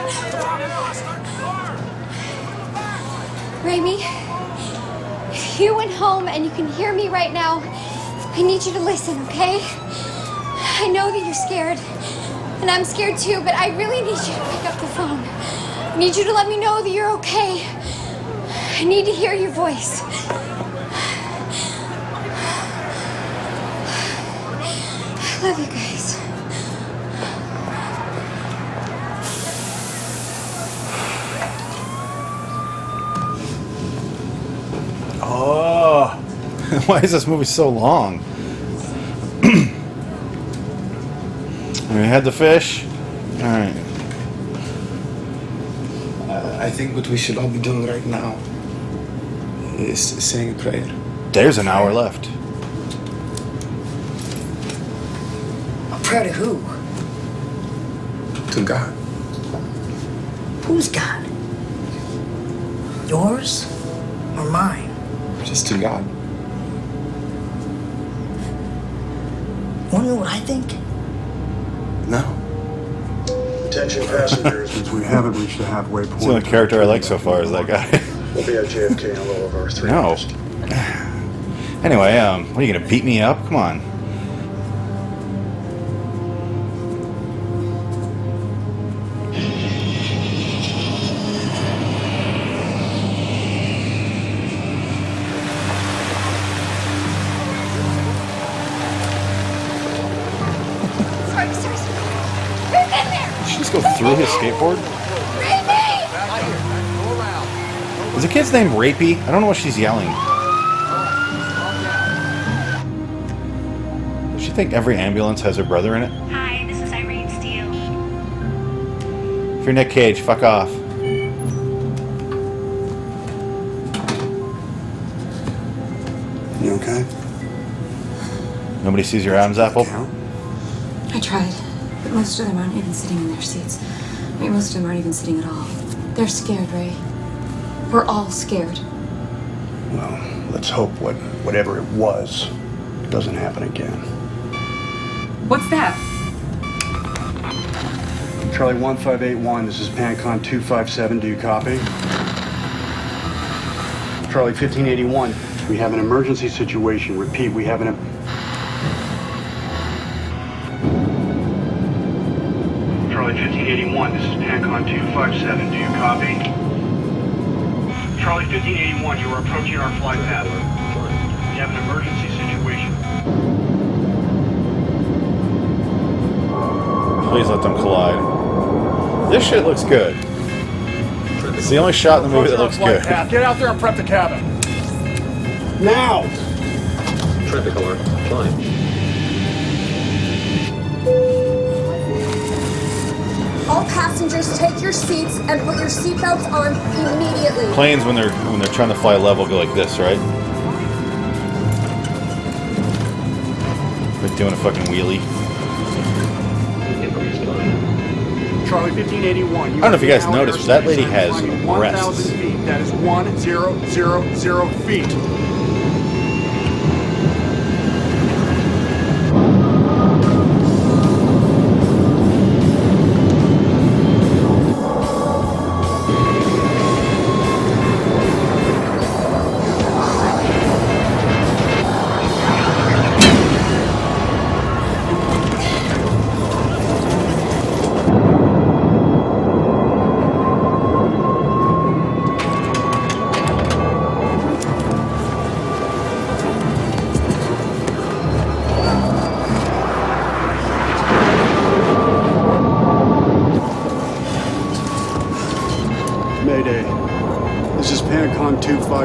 Raymie, you went home and you can hear me right now, I need you to listen, okay? I know that you're scared, and I'm scared too, but I really need you to pick up the phone. I need you to let me know that you're okay. I need to hear your voice. I love you guys. why is this movie so long? we had the fish. All right. Uh, I think what we should all be doing right now is saying a prayer. There's an hour left. A prayer to who? To God. Who's God? Yours or mine? Just to God. We haven't reached the halfway point. It's the only character I like so far is that guy. We'll be at JFK in a little over three no. minutes. Anyway, um, what are you gonna beat me up? Come on. Sorry, sorry, sorry. Who's in there? Did she just go through his skateboard? Is the name Rapey? I don't know what she's yelling. Does she think every ambulance has her brother in it? Hi, this is Irene Steele. If you're Nick Cage, fuck off. You okay? Nobody sees your Adam's apple? I tried, but most of them aren't even sitting in their seats. I mean, most of them aren't even sitting at all. They're scared, Ray. We're all scared. Well, let's hope what whatever it was doesn't happen again. What's that? Charlie 1581, this is Pancon 257. Do you copy? Charlie 1581, we have an emergency situation. Repeat, we have an. Charlie 1581, this is Pancon 257. Do you copy? Charlie 1581, you are approaching our flight path. We have an emergency situation. Please let them collide. This shit looks good. It's the only shot in the movie that looks Flight good. path. Get out there and prep the cabin. Now! Traffic alert. Flying. Passengers, take your seats and put your seatbelts on immediately. Planes when they're when they're trying to fly level go like this, right? Like doing a fucking wheelie. Charlie 1581. I don't know if you guys noticed, but that lady has climbing breasts. 1,000 feet. That is 1000 feet.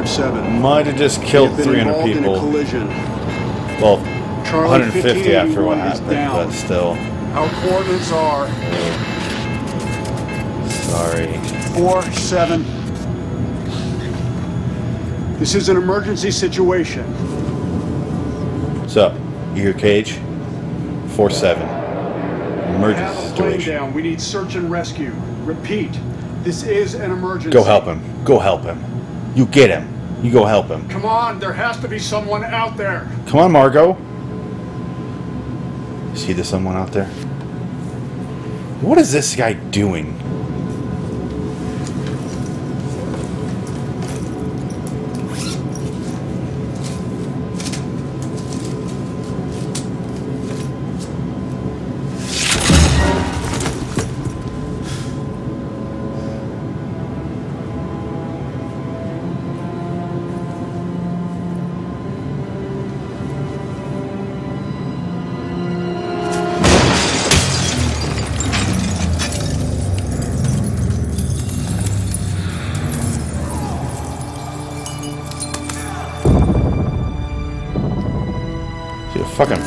Might have just killed 300 people. Well, Charlie 150 after what happened, down. but still. Our coordinates are. Sorry. 4 7. This is an emergency situation. What's up? You hear Cage? 4 7. Emergency situation. Down. We need search and rescue. Repeat, this is an emergency. Go help him. Go help him. You get him. You go help him. Come on, there has to be someone out there. Come on, Margot. See there's someone out there? What is this guy doing?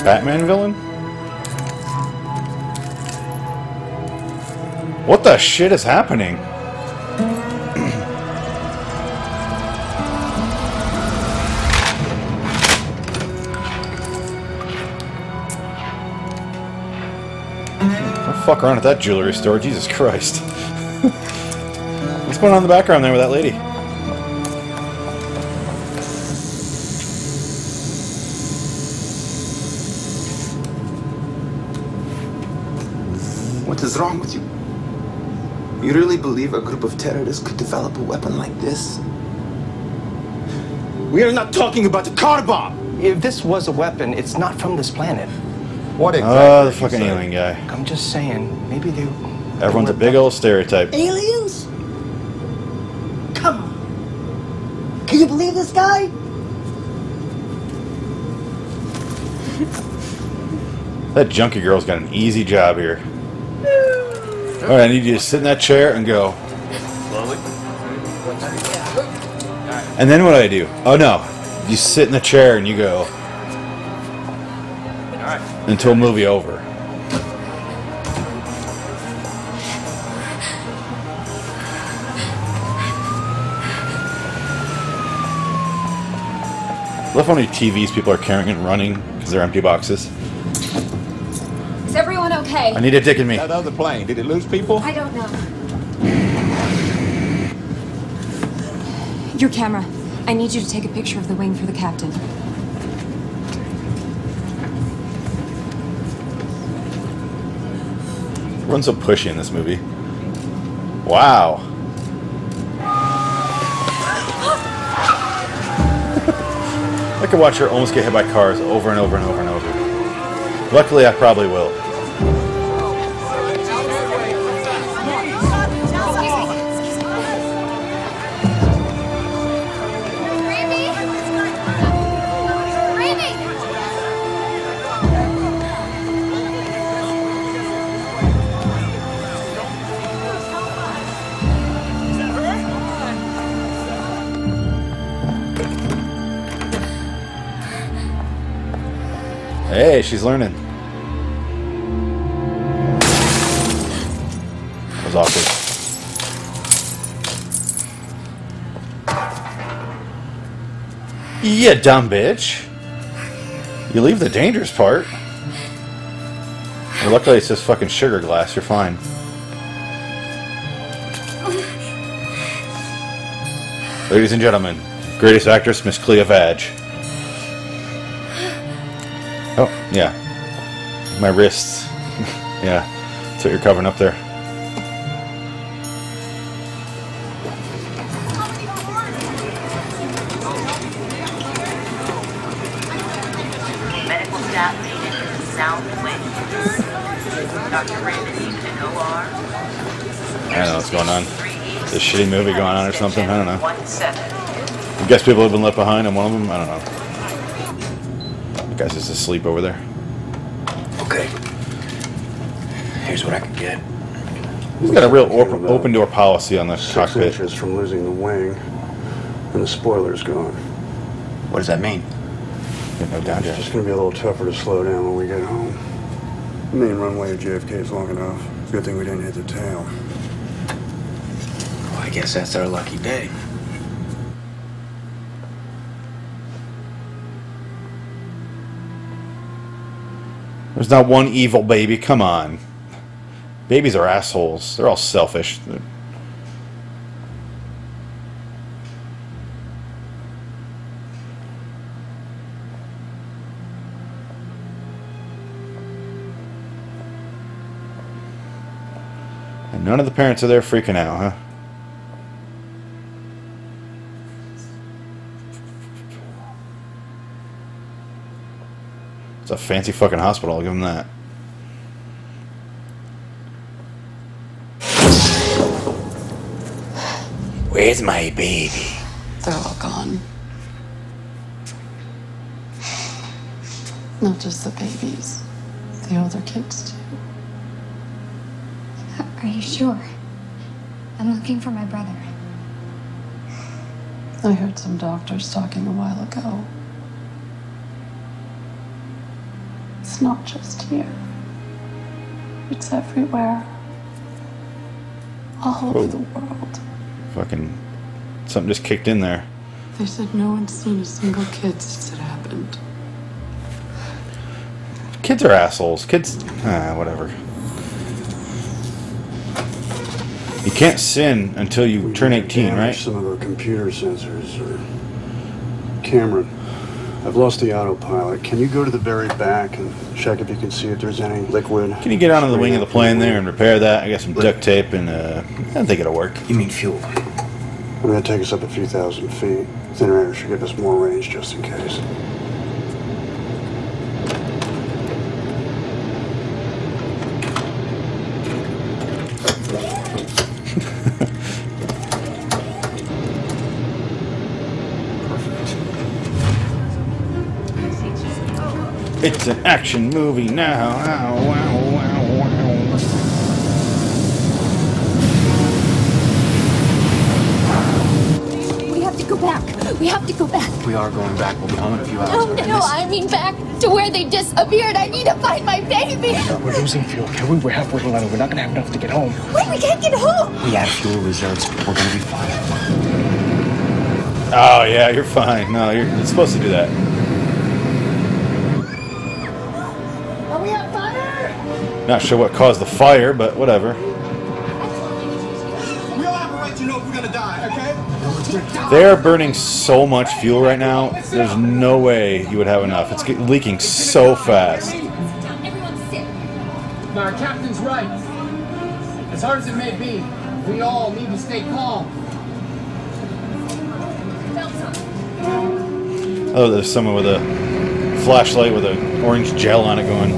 Batman villain? What the shit is happening? Don't fuck around at that jewelry store, Jesus Christ. What's going on in the background there with that lady? Really believe a group of terrorists could develop a weapon like this? We are not talking about a car bomb! If this was a weapon, it's not from this planet. What ah, exactly? Oh, the fucking alien guy. I'm just saying, maybe they. Everyone's a big old stereotype. Aliens? Come on. Can you believe this guy? That junkie girl's got an easy job here. Alright, I need you to sit in that chair and go. And then what do I do? Oh no. You sit in the chair and you go Alright. until movie over. I love how many TVs people are carrying and running because they're empty boxes. Is everyone okay? I need a dick in me. That other plane, did it lose people? I don't know. Your camera. I need you to take a picture of the wing for the captain. Everyone's so pushy in this movie. Wow. I could watch her almost get hit by cars over and over and over and over. Luckily, I probably will. She's learning. That was awkward. Yeah, dumb bitch. You leave the dangerous part. Well, luckily, it's just fucking sugar glass. You're fine. Ladies and gentlemen, greatest actress, Miss Clea Vag. My wrists. yeah. That's what you're covering up there. Medical staff made it to the Dr. Raymond Evening OR. I don't know what's going on. This shitty movie going on or something. I don't know. I guess people have been left behind on one of them. I don't know. The guy's just asleep over there. Okay. Here's what I can get. He's got a real op- open door policy on the Six cockpit. inches from losing the wing, and the spoiler's gone. What does that mean? Yeah, no doubt, It's just gonna be a little tougher to slow down when we get home. The main runway at JFK is long enough. Good thing we didn't hit the tail. Well, I guess that's our lucky day. There's not one evil baby. Come on. Babies are assholes. They're all selfish. And none of the parents are there freaking out, huh? It's a fancy fucking hospital, I'll give them that. Where's my baby? They're all gone. Not just the babies, the older kids too. Are you sure? I'm looking for my brother. I heard some doctors talking a while ago. It's not just here. It's everywhere. All over oh. the world. Fucking something just kicked in there. They said no one's seen a single kid since it happened. Kids are assholes. Kids, ah, whatever. You can't sin until you turn 18, right? Some of our computer sensors. Or... Cameron, I've lost the autopilot. Can you go to the very back and check if you can see if there's any liquid? Can you get onto the wing of the plane there and repair that? I got some duct tape and uh, I think it'll work. You mean fuel? I'm gonna take us up a few thousand feet. Thinner air should give us more range just in case. It's an action movie now. Ow, wow, We have to go back. We are going back. We'll be home in a few hours. No, no, I mean back to where they disappeared. I need to find my baby. We're losing fuel, okay? We- We're halfway to London. We're not gonna have enough to get home. Wait, we can't get home. We have fuel reserves. We're gonna be fine. Oh, yeah, you're fine. No, you're, you're supposed to do that. Are we on fire? Not sure what caused the fire, but whatever. They are burning so much fuel right now. There's no way you would have enough. It's get- leaking so fast. Now, our captain's right. As hard as it may be, we all need to stay calm. Oh, there's someone with a flashlight with an orange gel on it going.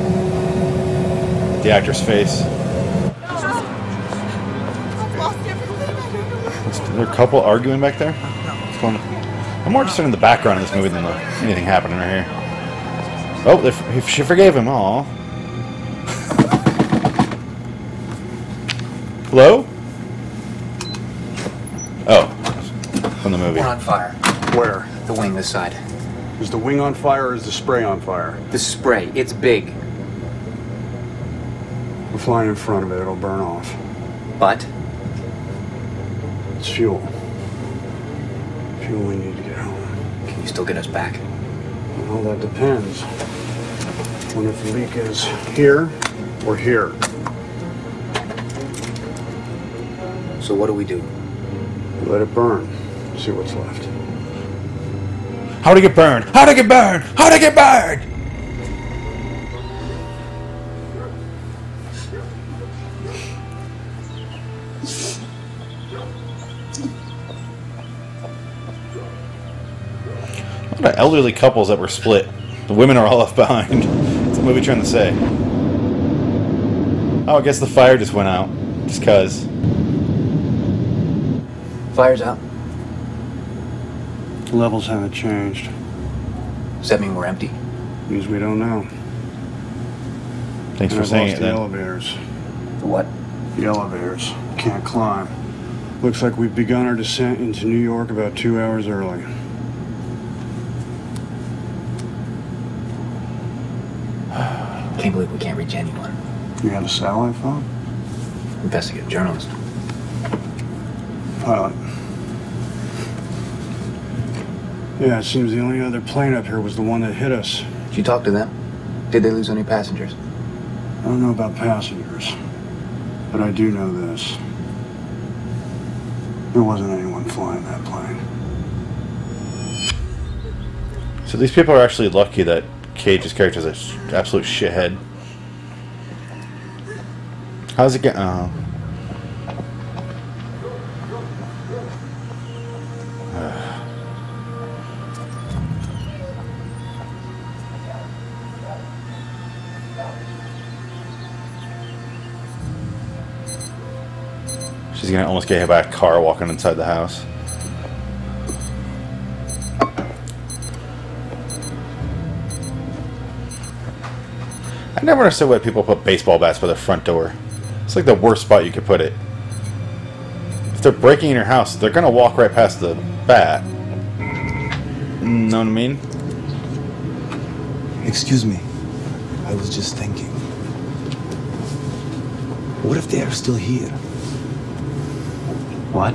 The actor's face. There a couple arguing back there? What's going on? I'm more interested in the background of this movie than the, anything happening right here. Oh, they f- she forgave him. Aw. Hello? Oh, from the movie. We're on fire. Where? The wing this side. Is the wing on fire or is the spray on fire? The spray. It's big. We're flying in front of it. It'll burn off. But It's fuel. Fuel we need to get home. can you still get us back? Well, that depends. When if the leak is here or here. So what do we do? Let it burn. See what's left. How'd it get burned? How'd it get burned? How'd it get burned? Elderly couples that were split? The women are all left behind. What's the movie trying to say? Oh, I guess the fire just went out. Just cuz. Fire's out. The levels haven't changed. Does that mean we're empty? Means we don't know. Thanks And for I've saying lost it the then. elevators. The what? The elevators. Can't climb. Looks like we've begun our descent into New York about two hours early. Can't believe we can't reach anyone. You have a satellite phone? Investigative journalist. Pilot. Yeah, it seems the only other plane up here was the one that hit us. Did you talk to them? Did they lose any passengers? I don't know about passengers, but I do know this. There wasn't anyone flying that plane. So these people are actually lucky that Cage's character is an sh- absolute shithead. How's it get? Oh. Uh-huh. She's gonna almost get hit by a car walking inside the house. Never understood why people put baseball bats by their front door. It's like the worst spot you could put it. If they're breaking in your house, they're gonna walk right past the bat. Know what I mean? Excuse me. I was just thinking. What if they are still here? What?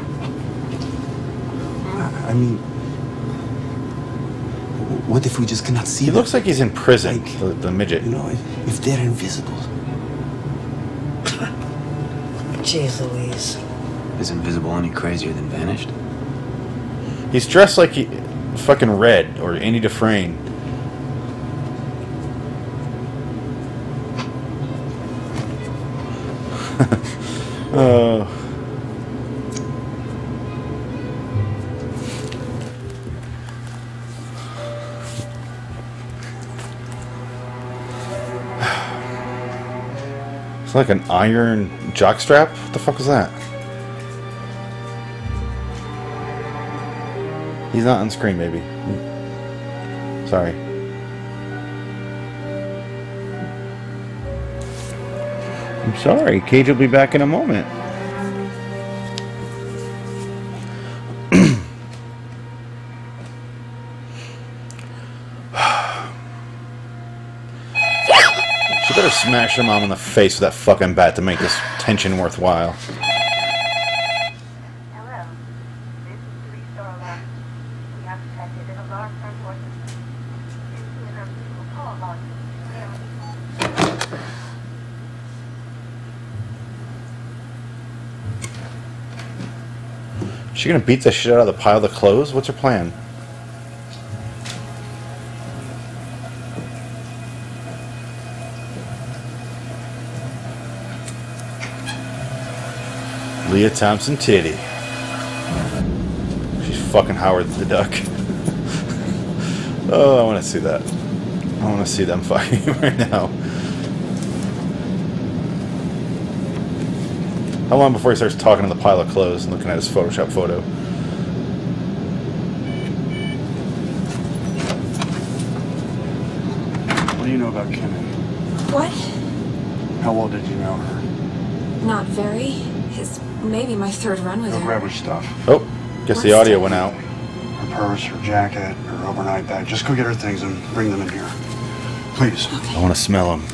I, I mean, what if we just cannot see He them? looks like he's in prison, the, the midget. You know, if, if they're invisible. Jeez Louise. Is invisible any crazier than vanished? He's dressed like he, fucking Red or Andy Dufresne. It's like an iron jockstrap. What the fuck was that? He's not on screen, maybe. Sorry. I'm sorry. Cage will be back in a moment. smash your mom in the face with that fucking bat to make this tension worthwhile. Is She gonna beat the shit out of the pile of clothes? What's her plan? Lea Thompson titty. She's fucking Howard the Duck. oh, I want to see that. I want to see them fighting right now. How long before he starts talking to the pile of clothes and looking at his Photoshop photo? What do you know about Kimmy? What? How well did you know her? Not very. It's maybe my third run with Go her. grab her stuff. Oh, guess the audio went out. Her purse, her jacket, her overnight bag. Just go get her things and bring them in here. Please. I want to smell them.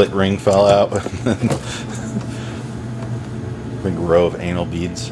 Clit ring fell out. Big row of anal beads.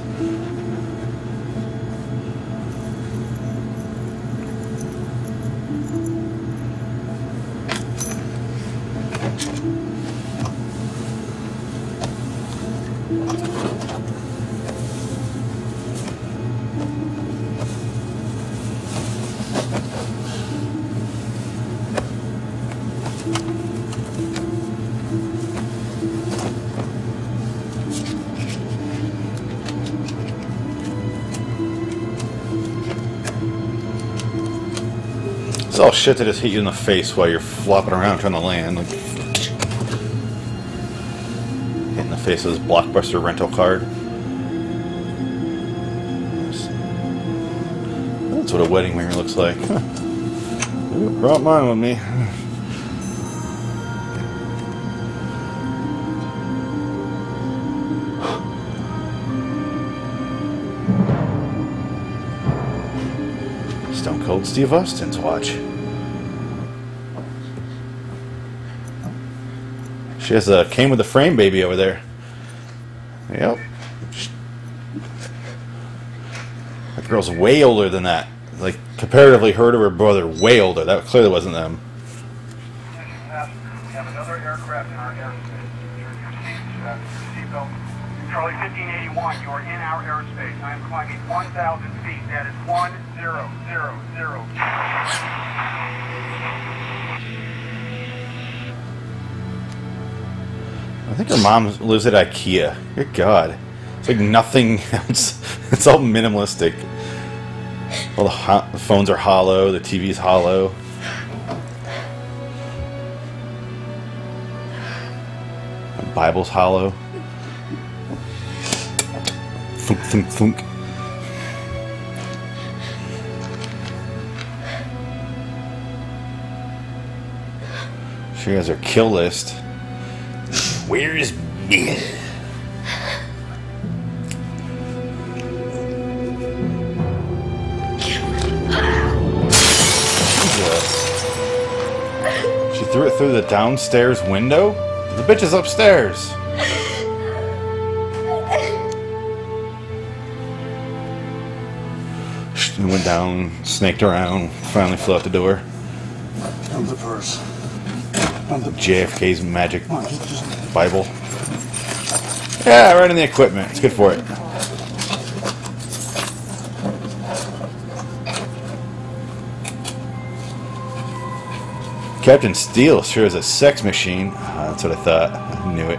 Shit that just hit you in the face while you're flopping around trying to land. Like in the face of this blockbuster rental card. That's what a wedding ring looks like. Huh. Brought mine with me. Stone Cold Steve Austin's watch. She has a came with a frame baby over there. Yep. That girl's way older than that. Like comparatively, her to her brother, way older. That clearly wasn't them. We have another aircraft in our airspace. Uh, seatbelt. Charlie 1581, you are in our airspace. I am climbing 1,000 feet. That is 1000. I think her mom lives at IKEA. Good God. It's like nothing else. It's all minimalistic. All the, ho- the phones are hollow, the TV's hollow. The Bible's hollow. Thunk, thunk, thunk. She has her kill list. Where's Bill? She threw it through the downstairs window? The bitch is upstairs. She went down, snaked around, finally flew out the door. Of the purse. JFK's magic Bible. Yeah, right in the equipment. It's good for it. Captain Steele sure is a sex machine. Ah, that's what I thought. I knew it.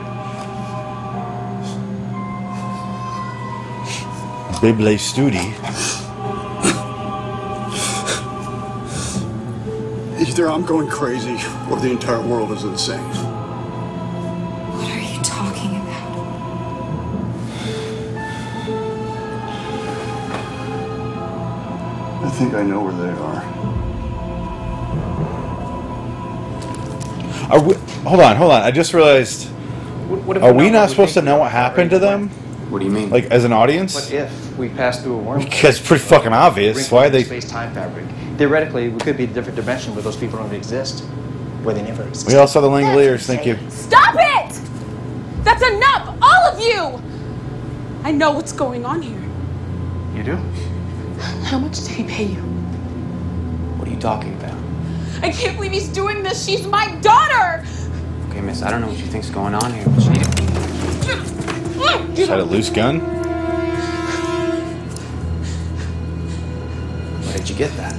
Bible Studi. Either I'm going crazy or the entire world is insane. Think I know where they are. Are we, hold on, hold on. I just realized. What if Are we're not not what we supposed to know what happened to them? What do you mean? Like as an audience? What if we pass through a wormhole? Because it's pretty fucking obvious. Wrinkle Why are they? space-time fabric, Theoretically, we could be in a different dimension where those people don't exist, where they never exist. We all saw the Langoliers. Thank you. Stop it! That's enough! All of you! I know what's going on here. You do? How much did he pay you? What are you talking about? I can't believe he's doing this. She's my daughter! Okay, miss, I don't know what you think's going on here, but she Just had a loose gun. Where did you get that?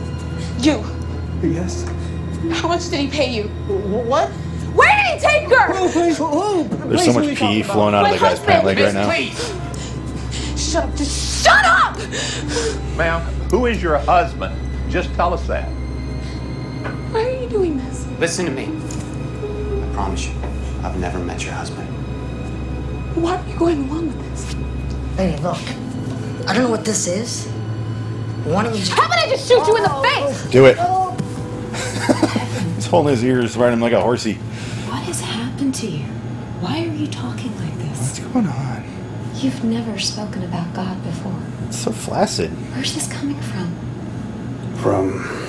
You. Yes. How much did he pay you? What? Where did he take her? There's so much pee flowing out of the guy's pant leg right now. Shut up. Just shut up! Ma'am, who is your husband? Just tell us that. Why are you doing this? Listen to me. I promise you, I've never met your husband. Why are you going along with this? Hey, look. I don't know what this is. Why don't you just... How about I just shoot you in the face? Do it. He's holding his ears, riding him like a horsey. What has happened to you? Why are you talking like this? What's going on? You've never spoken about God before. So flaccid. Where's this coming from? From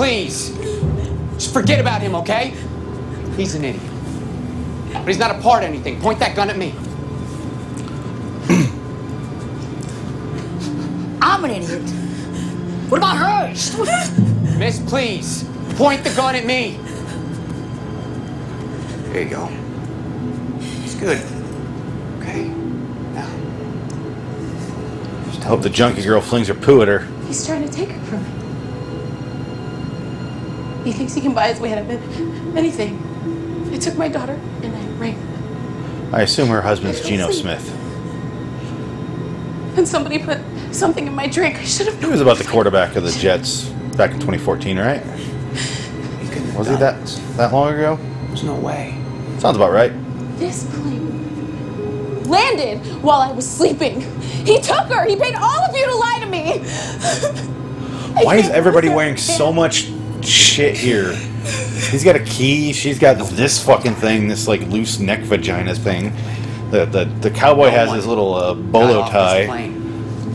please. Just forget about him, okay? He's an idiot. But he's not a part of anything. Point that gun at me. I'm an idiot. What about hers? Miss, please. Point the gun at me. There you go. It's good. Okay. Now. Just Hope the junkie girl flings her poo at her. He's trying to take her from me. He thinks he can buy his way out of it. anything. I took my daughter and I ran. I assume her husband's Geno Smith. And somebody put something in my drink. I should have He was about the quarterback of the Jets back in 2014, right? Was he that that long ago? There's no way. Sounds about right. This plane landed while I was sleeping. He took her. He paid all of you to lie to me. Why is everybody wearing so much shit here? He's got a key. She's got this fucking thing, this like loose neck vagina thing. The the, the cowboy has his little uh, bolo tie.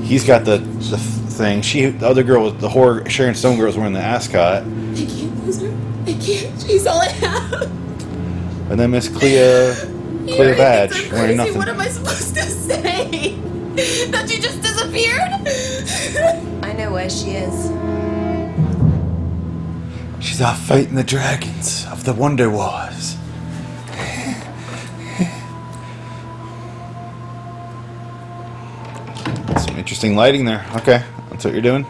He's got the the thing. She the other girl was the horror Sharon Stone girl was wearing the ascot, I can't lose her. I can't. She's all I have. and then Miss Clea You Clea think Badge I'm wearing crazy? What am I supposed to say? That you just disappeared? I know where she is. She's off fighting the dragons of the Wonder Wars. Some interesting lighting there. Okay, that's what you're doing.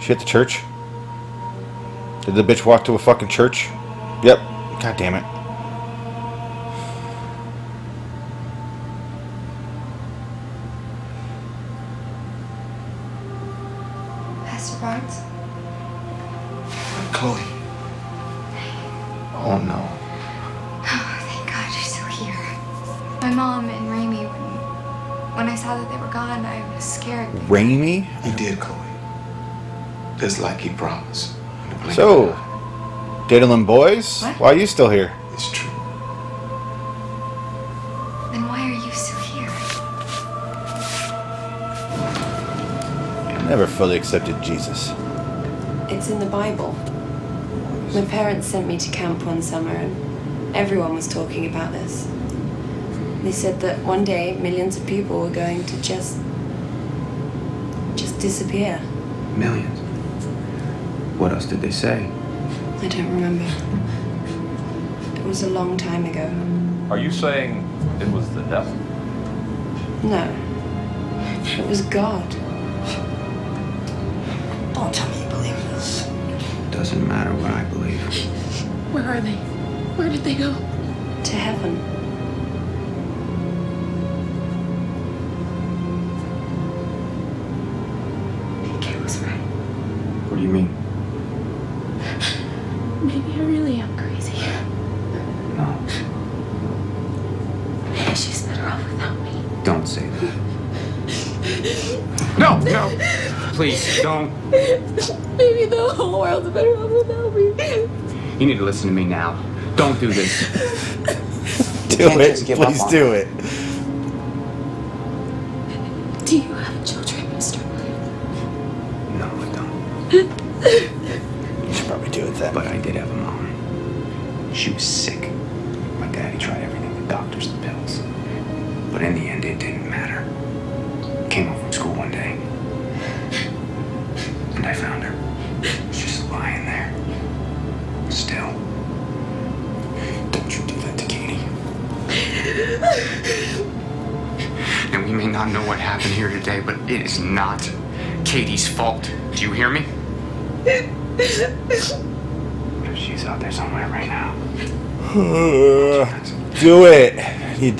She at the church? Did the bitch walk to a fucking church? Yep. God damn it. Like he promised. In the blink of So, diddling boys? What? Why are you still here? It's true. Then why are you still here? I never fully accepted Jesus. It's in the Bible. My parents sent me to camp one summer and everyone was talking about this. They said that one day millions of people were going to just. just disappear. Millions. What else did they say? I don't remember. It was a long time ago. Are you saying it was the devil? No. It was God. Don't tell me you believe this. It Doesn't matter what I believe. Where are they? Where did they go? To heaven. You need to listen to me now. Don't do this. Do can't it. just give up Please on do it.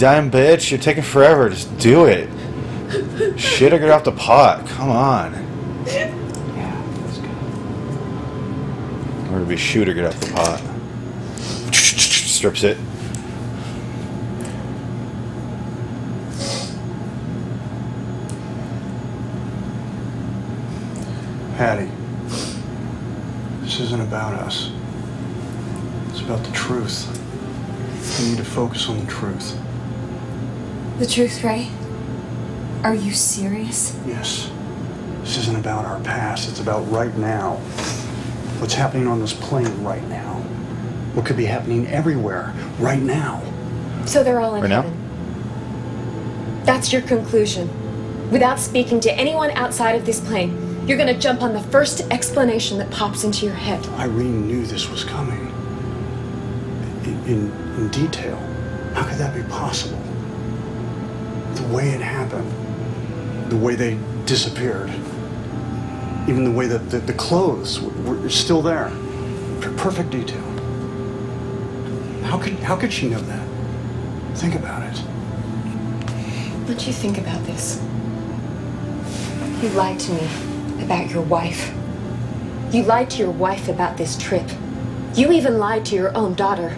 Damn bitch. You're taking forever. Just do it. Shit or get off the pot. Come on. Or to be shoot or get off the pot. Strips it. Hattie, this isn't about us. It's about the truth. We need to focus on the truth. The truth, Ray? Are you serious? Yes. This isn't about our past. It's about right now. What's happening on this plane right now. What could be happening everywhere right now. So they're all in Right now? That's your conclusion. Without speaking to anyone outside of this plane, you're gonna jump on the first explanation that pops into your head. Irene knew this was coming. In, in, in detail. How could that be possible? The way it happened, the way they disappeared, even the way that the, the clothes were, were still there. Perfect detail. How could, how could she know that? Think about it. What do you think about this? You lied to me about your wife. You lied to your wife about this trip. You even lied to your own daughter.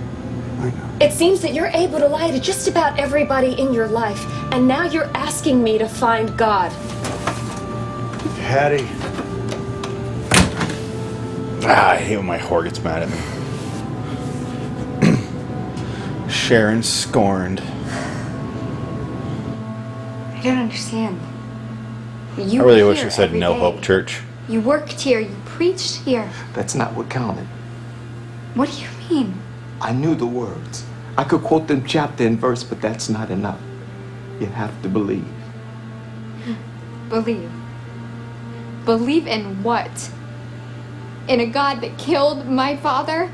It seems that you're able to lie to just about everybody in your life, and now you're asking me to find God. Hattie. Ah, I hate when my whore gets mad at me. Sharon scorned. I don't understand. You I really wish you said No day. Hope Church. You worked here. You preached here. That's not what counted. What do you mean? I knew the words. I could quote them chapter and verse, but that's not enough. You have to believe. Believe. Believe in what? In a God that killed my father?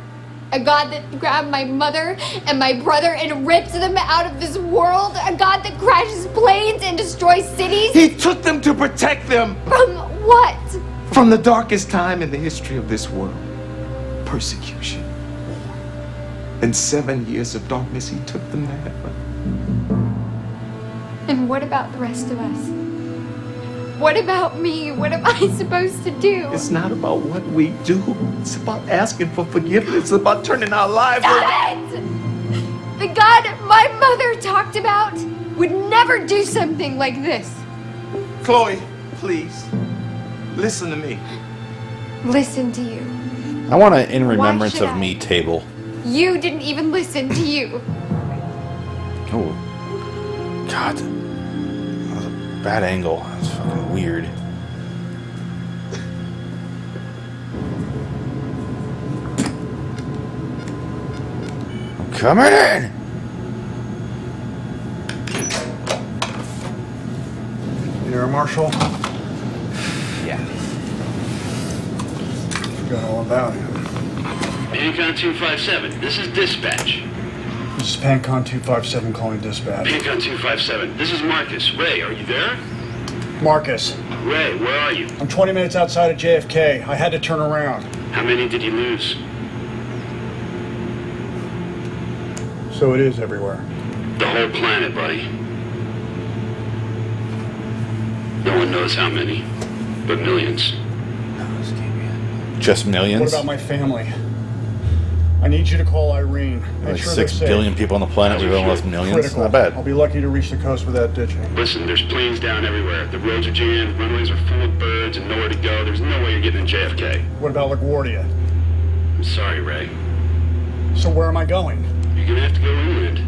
A God that grabbed my mother and my brother and ripped them out of this world? A God that crashes planes and destroys cities? He took them to protect them From what? from the darkest time in the history of this world persecution. In seven years of darkness, he took them to heaven. And what about the rest of us? What about me? What am I supposed to do? It's not about what we do, it's about asking for forgiveness, it's about turning our lives Stop it! The God my mother talked about would never do something like this. Chloe, please, listen to me. Listen to you. I want an in remembrance of I? me table. You didn't even listen to you. Oh. God. That was a bad angle. That's fucking weird. I'm coming in! Air Marshal? Yeah. Forgot all about him. Pancon 257, this is dispatch. This is Pancon 257 calling dispatch. Pancon 257, this is Marcus. Ray, are you there? Marcus, Ray, where are you? I'm 20 minutes outside of JFK. I had to turn around. How many did you lose? So it is everywhere. The whole planet, buddy. No one knows how many, but millions. Just millions. What millions? about my family? I need you to call Irene. Make Like sure six they're safe. people on the planet. We've only lost millions. Critical. Not bad. I'll be lucky to reach the coast without ditching. Listen, there's planes down everywhere. The roads are jammed, runways are full of birds, and nowhere to go. There's no way you're getting in JFK. What about LaGuardia? I'm sorry, Ray. So where am I going? You're gonna have to go inland.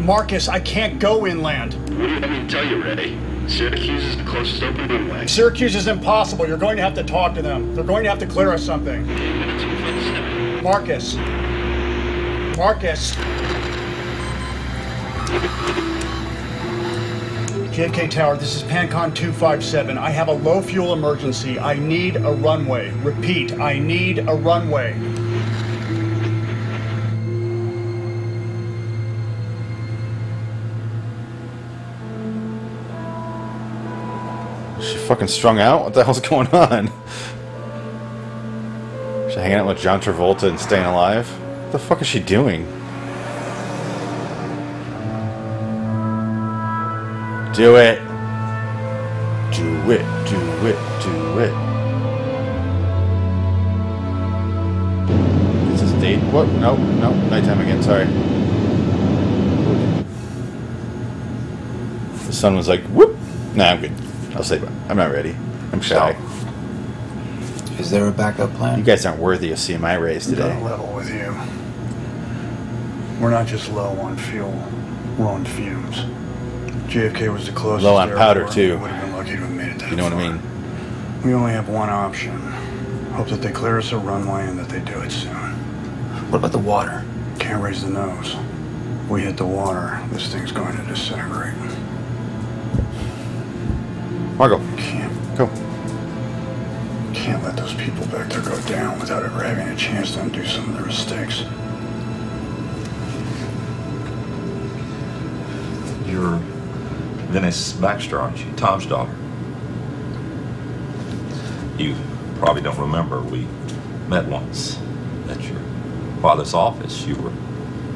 Marcus, I can't go inland. What do you want me to tell you, Ray? Syracuse is the closest open runway. Syracuse is impossible. You're going to have to talk to them. They're going to have to clear us something. Marcus. Marcus. JFK Tower, this is Pancon 257. I have a low fuel emergency. I need a runway. Repeat, I need a runway. She fucking strung out? What the hell's going on? She hanging out with John Travolta and staying alive? What the fuck is she doing? Do it. Do it, do it, do it. Is this date? What? No, no, nighttime again, sorry. The sun was like, whoop. Nah, I'm good. I'll say I'm not ready. I'm shy. Is there a backup plan? You guys aren't worthy of seeing my rays I'm today. level with you. We're not just low on fuel, we're on fumes. JFK was the closest. Low on powder, too. Would have been lucky to have made it that You know what I mean? We only have one option. Hope that they clear us a runway and that they do it soon. What about the water? Can't raise the nose. We hit the water, this thing's going to disintegrate. Margo. Can't. Go. Can't let those people back there go down without ever having a chance to undo some of their mistakes. You're Venice Baxter, aren't you? Tom's daughter. You probably don't remember. We met once at your father's office. You were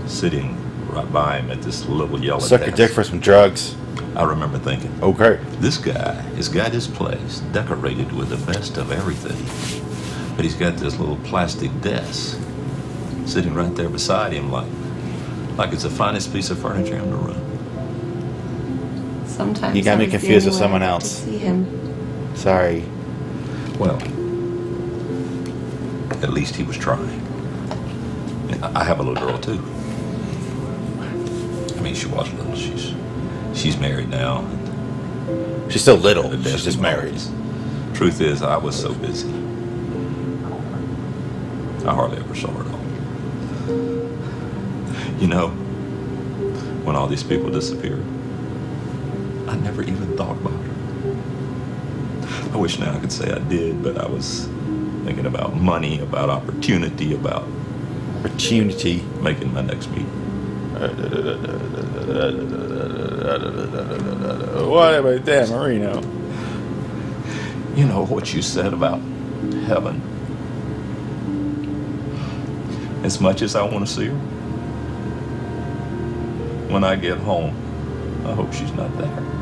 sitting right by him at this little yellow Suck your dick for some drugs. I remember thinking, okay, this guy has got his place decorated with the best of everything. But he's got this little plastic desk sitting right there beside him like like it's the finest piece of furniture in the room. Sometimes You got me that was the confused with someone else. See him. Sorry. Well, at least he was trying. I I have a little girl too. I mean, she was little. She's she's married now. She's still little. She's just married. Truth is, I was so busy. I hardly ever saw her at all. You know, when all these people disappeared, I never even thought about her. I wish now I could say I did, but I was thinking about money, about opportunity, about opportunity, making my next meet. What about Dan Marino? You know what you said about heaven. As much as I want to see her, when I get home, I hope she's not there.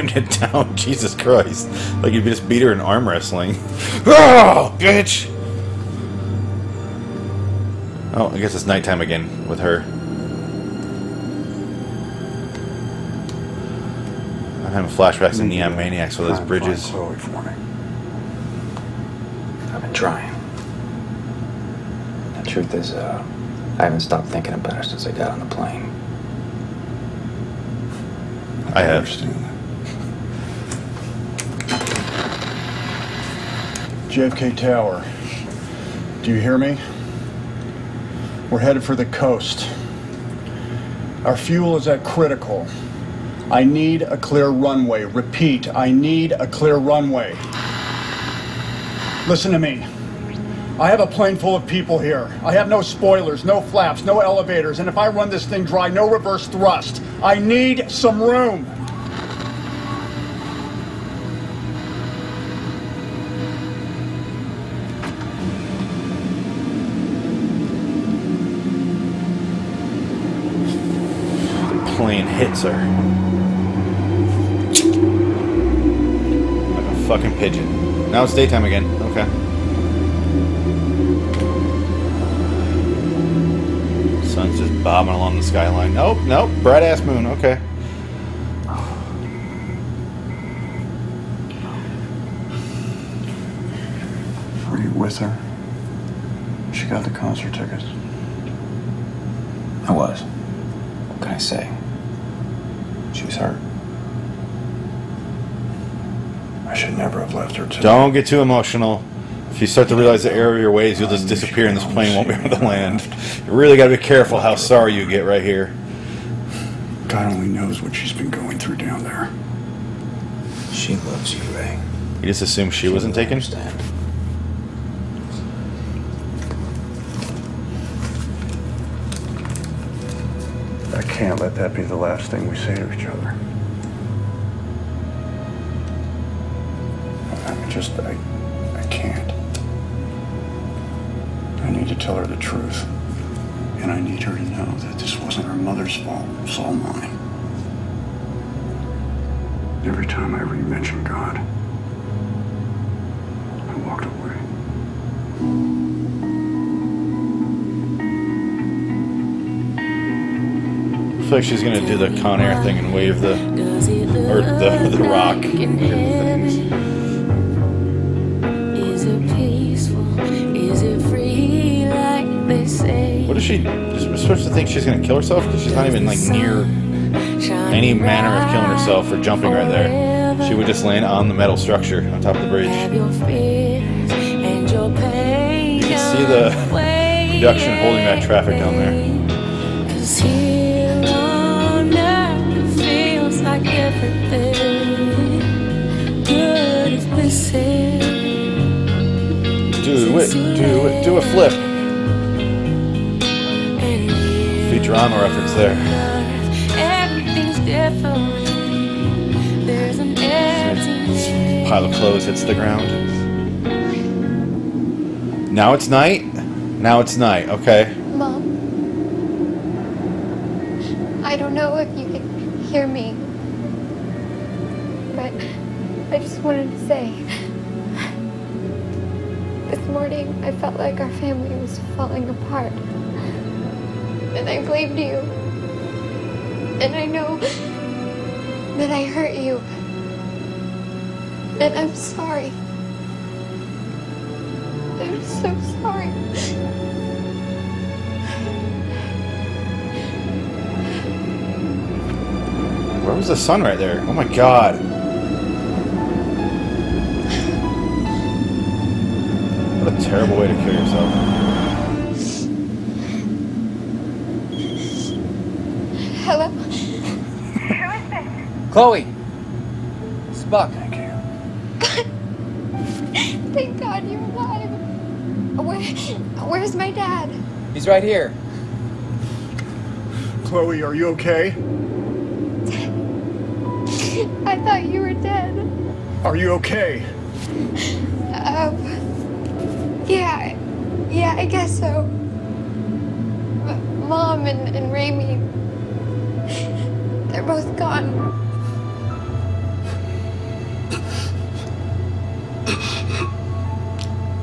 Slammed it down. Jesus Christ. Like you just beat her in arm wrestling. oh, bitch! Oh, I guess it's nighttime again with her. I'm having flashbacks to Neon Maniacs with those bridges. find Chloe for me. I've been trying. The truth is, uh, I haven't stopped thinking about her since I got on the plane. I have. JFK Tower. Do you hear me? We're headed for the coast. Our fuel is at critical. I need a clear runway. Repeat, I need a clear runway. Listen to me. I have a plane full of people here. I have no spoilers, no flaps, no elevators, and if I run this thing dry, no reverse thrust. I need some room. The plane Like a fucking pigeon. Now it's daytime again. Okay. Sun's just bobbing along the skyline. Nope, nope. Bright ass moon. Okay. Were you with her? She got the concert tickets. I was. What can I say? She was hurt. I should never have left her to. Don't get too emotional. If you start to realize the error of your ways, you'll just disappear and this plane won't be able to land. You really got to be careful how sorry you get right here. God only knows what she's been going through down there. She loves you, Ray. You just assume she wasn't taken? I that be the last thing we say to each other. I just, I, I can't. I need to tell her the truth. And I need her to know that this wasn't her mother's fault. It was all mine. Every time I re-mention God, feel like she's gonna do the Con Air thing and wave the or the the rock. Is it peaceful? Is it free like they say? What is she supposed to think she's gonna kill herself? Because she's not even like near any manner of killing herself or jumping right there. She would just land on the metal structure on top of the bridge. Have your fears and your pain. You can see the reduction holding back traffic down there. Do it, do it, do a flip. Futurama reference there. Everything's different. There's an empty Pile of clothes hits the ground. Now it's night. Now it's night. Okay. Was the sun right there? Oh my god. What a terrible way to kill yourself. Hello? Who is this? Chloe! It's Buck. Thank God you're alive. Where, where's my dad? He's right here. Chloe, are you okay? Are you okay? Um, yeah, yeah, I guess so. M- Mom and, and Raymie, they're both gone.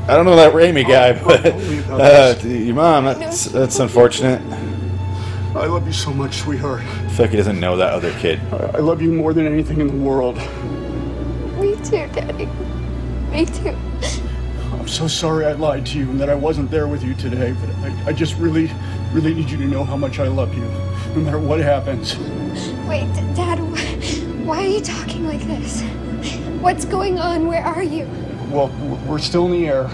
I don't know that Raymie guy, but uh, your mom, that's, that's unfortunate. I love you so much, sweetheart. I feel like he doesn't know that other kid. I love you more than anything in the world. Me too, Daddy. Me too. I'm so sorry I lied to you and that I wasn't there with you today, but I, I just really, really need you to know how much I love you, no matter what happens. Wait, Dad, wh- why are you talking like this? What's going on? Where are you? Well, we're still in the air.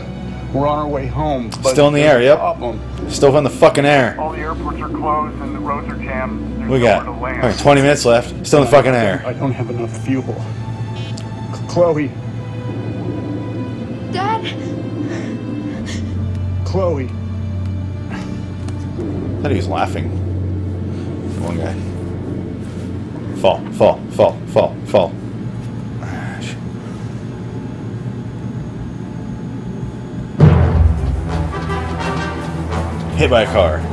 We're on our way home. But Still in the air, a yep. Problem. Still in the fucking air. All the airports are closed and the roads are jammed. There's We got to land. all right, 20 minutes left. Still in the fucking air. I don't have enough fuel. C- Chloe, Dad? Chloe. I thought he was laughing. The One guy. Fall, fall, fall, fall, fall. Hit by a car.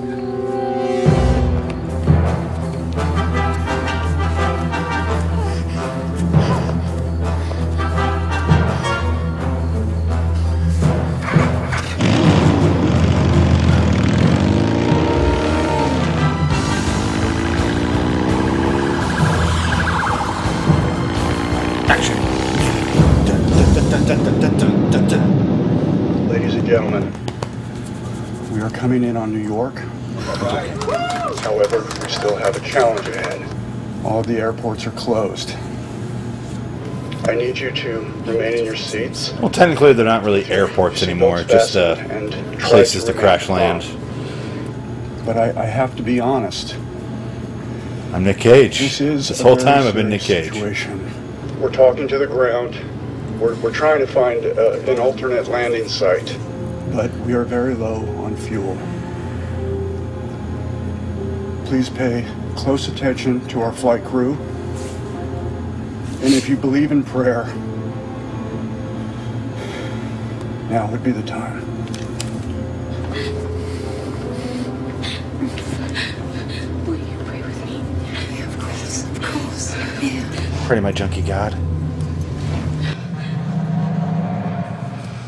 On New York. However, we still have a challenge ahead. All of the airports are closed. I need you to remain in your seats. Well, technically, they're not really airports anymore, just uh, and places to remain crash calm. land. But I, I have to be honest. I'm Nick Cage. This is this whole time I've been Nick serious Cage. Situation. We're talking to the ground. We're, we're trying to find uh, an alternate landing site. But we are very low on fuel. Please pay close attention to our flight crew. And if you believe in prayer, now would be the time. Will you pray with me? Of course, of course. Yeah. Pray to my junkie god.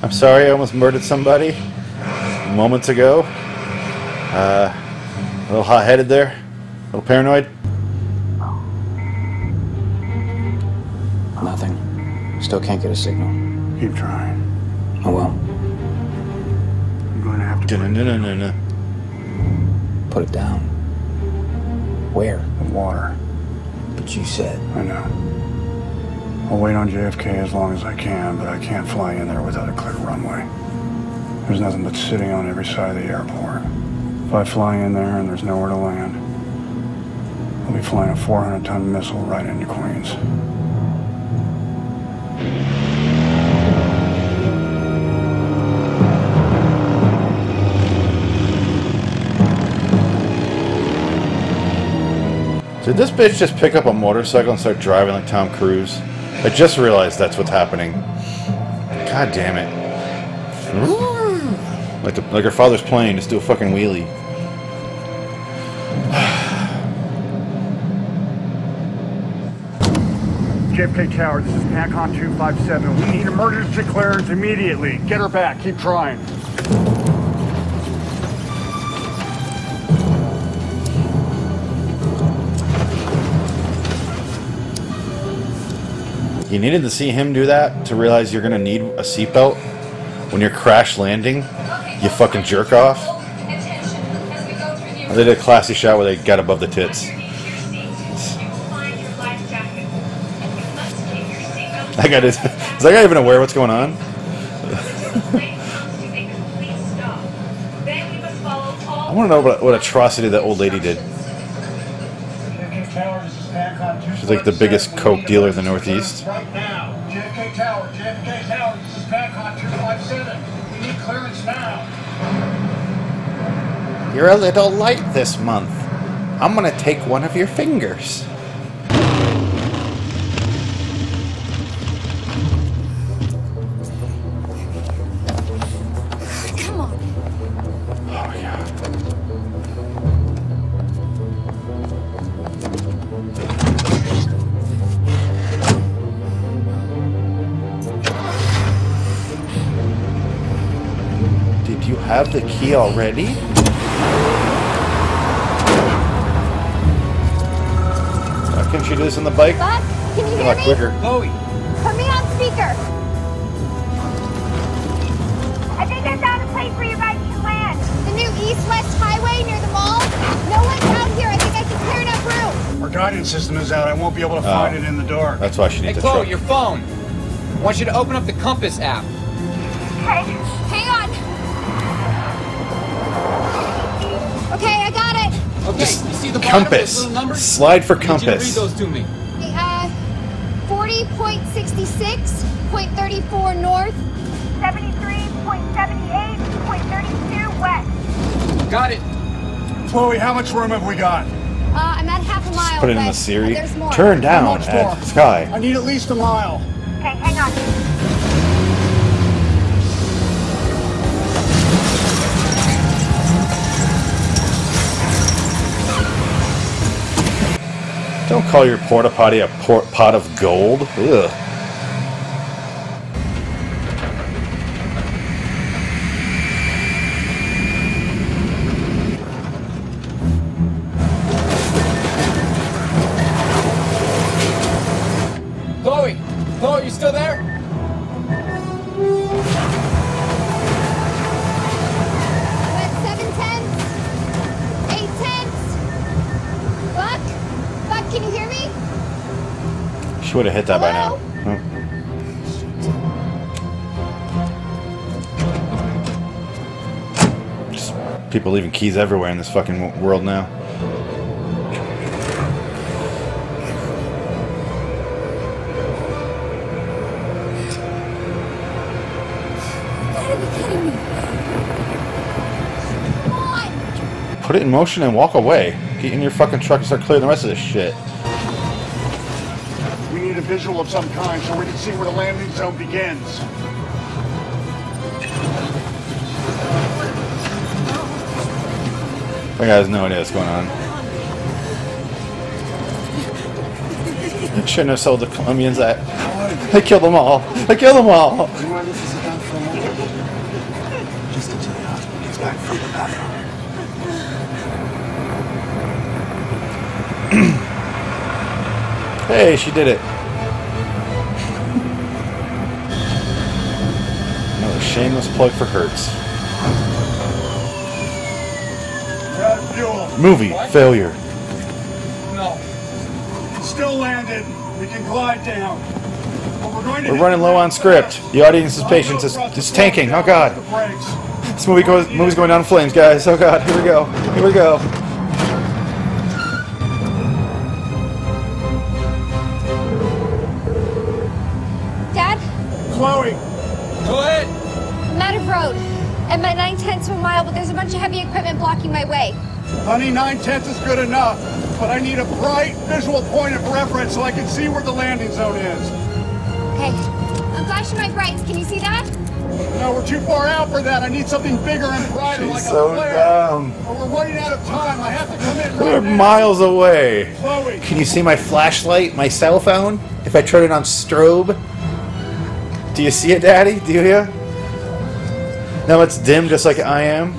I'm sorry I almost murdered somebody moments ago. Uh, a little hot headed there. A little paranoid. Nothing. Still can't get a signal. Keep trying. Oh well. I'm going to have to Dun-dun-dun-dun-dun. Put it down. Where? The water. But you said. I know. I'll wait on JFK as long as I can, but I can't fly in there without a clear runway. There's nothing but sitting on every side of the airport. If I fly in there and there's nowhere to land, I'll be flying a 400 ton missile right into Queens. Did this bitch just pick up a motorcycle and start driving like Tom Cruise? I just realized that's what's happening. God damn it. Like, the, like her father's plane, just do a fucking wheelie. JFK Tower, this is PANCON 257. We need emergency clearance immediately. Get her back. Keep trying. You needed to see him do that to realize you're gonna need a seatbelt when you're crash landing. You fucking jerk off. They did a classy shot where they got above the tits. Is, that guy even aware what's going on? I want to know what, what atrocity that old lady did. She's like the biggest coke dealer in the Northeast. JFK Tower, JFK Tower, this is PACON 257. We need clearance now. You're a little light this month. I'm gonna take one of your fingers. Have the key already? Uh, why can't you do this on the bike? Bud, can you A hear me? quicker. Chloe, Put me on speaker. I think I found a place where you guys can land. The new east-west highway near the mall. No one's out here. I think I can clear enough room. Our guidance system is out. I won't be able to find Oh. it in the dark. That's why she hey needs a Chloe, truck. your phone. I want you to open up the Compass app. Okay. Okay, I got it. Okay, you see the bottom of those Compass. little numbers? Slide for I need you to read compass. those to me. Uh, 40.66.34 north. 73.78.32 west. Got it. Chloe, how much room have we got? Uh, I'm at half a mile. Put it in but, the uh, Siri. there's more. Turn down much more? at sky. I need at least a mile. Okay, hang on. Don't call your porta potty a port pot of gold. Ugh. Hit that by now. Just people leaving keys everywhere in this fucking world now. Put it in motion and walk away. Get in your fucking truck and start clearing the rest of this shit. Visual of some kind so we can see where the landing zone begins. That guy has no idea what's going on. Shouldn't have sold the Colombians that. They killed them all. They killed them all. Hey, she did it. Shameless plug for Hertz. We're out of fuel. Movie failure. No. Still landed. We can glide down. But we're going to We're running low on brakes script. The audience's patience is, is tanking. Oh god. This movie goes movie's going down in flames, guys. Oh god. Here we go. Here we go. Dad, Chloe. Go ahead. I'm road. At my nine tenths of a mile, but there's a bunch of heavy equipment blocking my way. Honey, nine tenths is good enough. But I need a bright visual point of reference so I can see where the landing zone is. Okay. I'm flashing my brights. Can you see that? No, we're too far out for that. I need something bigger and brighter like so a flare. dumb. Or we're running out of time. I have to come in We're right now. miles away. Chloe. Can you see my flashlight, my cell phone? If I turn it on strobe? Do you see it, Daddy? Do you? Now it's dim just like I am.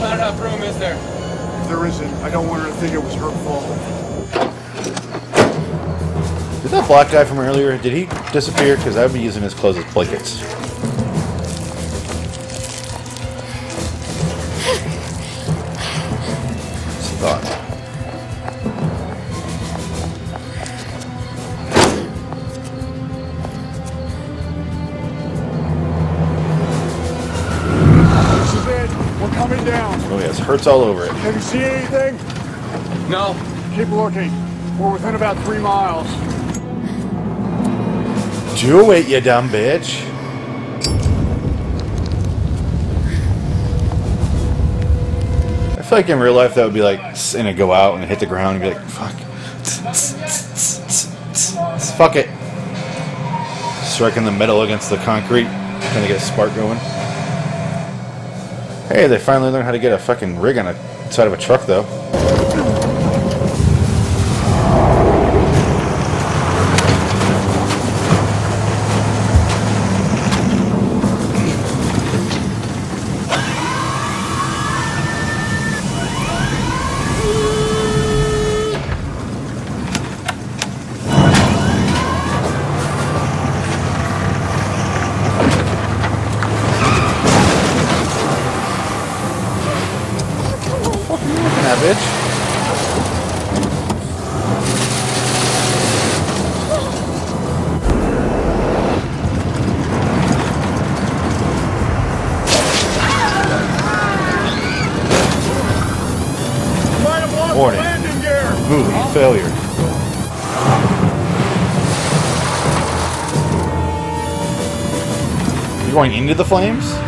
Not enough room, is there? If there isn't, I don't want her to think it was her fault. Did that black guy from earlier, did he disappear? Because I would be using his clothes as blankets. Oh all over it. Have you seen anything? No. Keep looking. We're within about three miles. Do it, you dumb bitch. I feel like in real life that would be like, and it go out and hit the ground and be like, fuck. Fuck it. Striking the metal against the concrete, trying to get a spark going. Hey, they finally learned how to get a fucking rig on the side of a truck, though. The flames?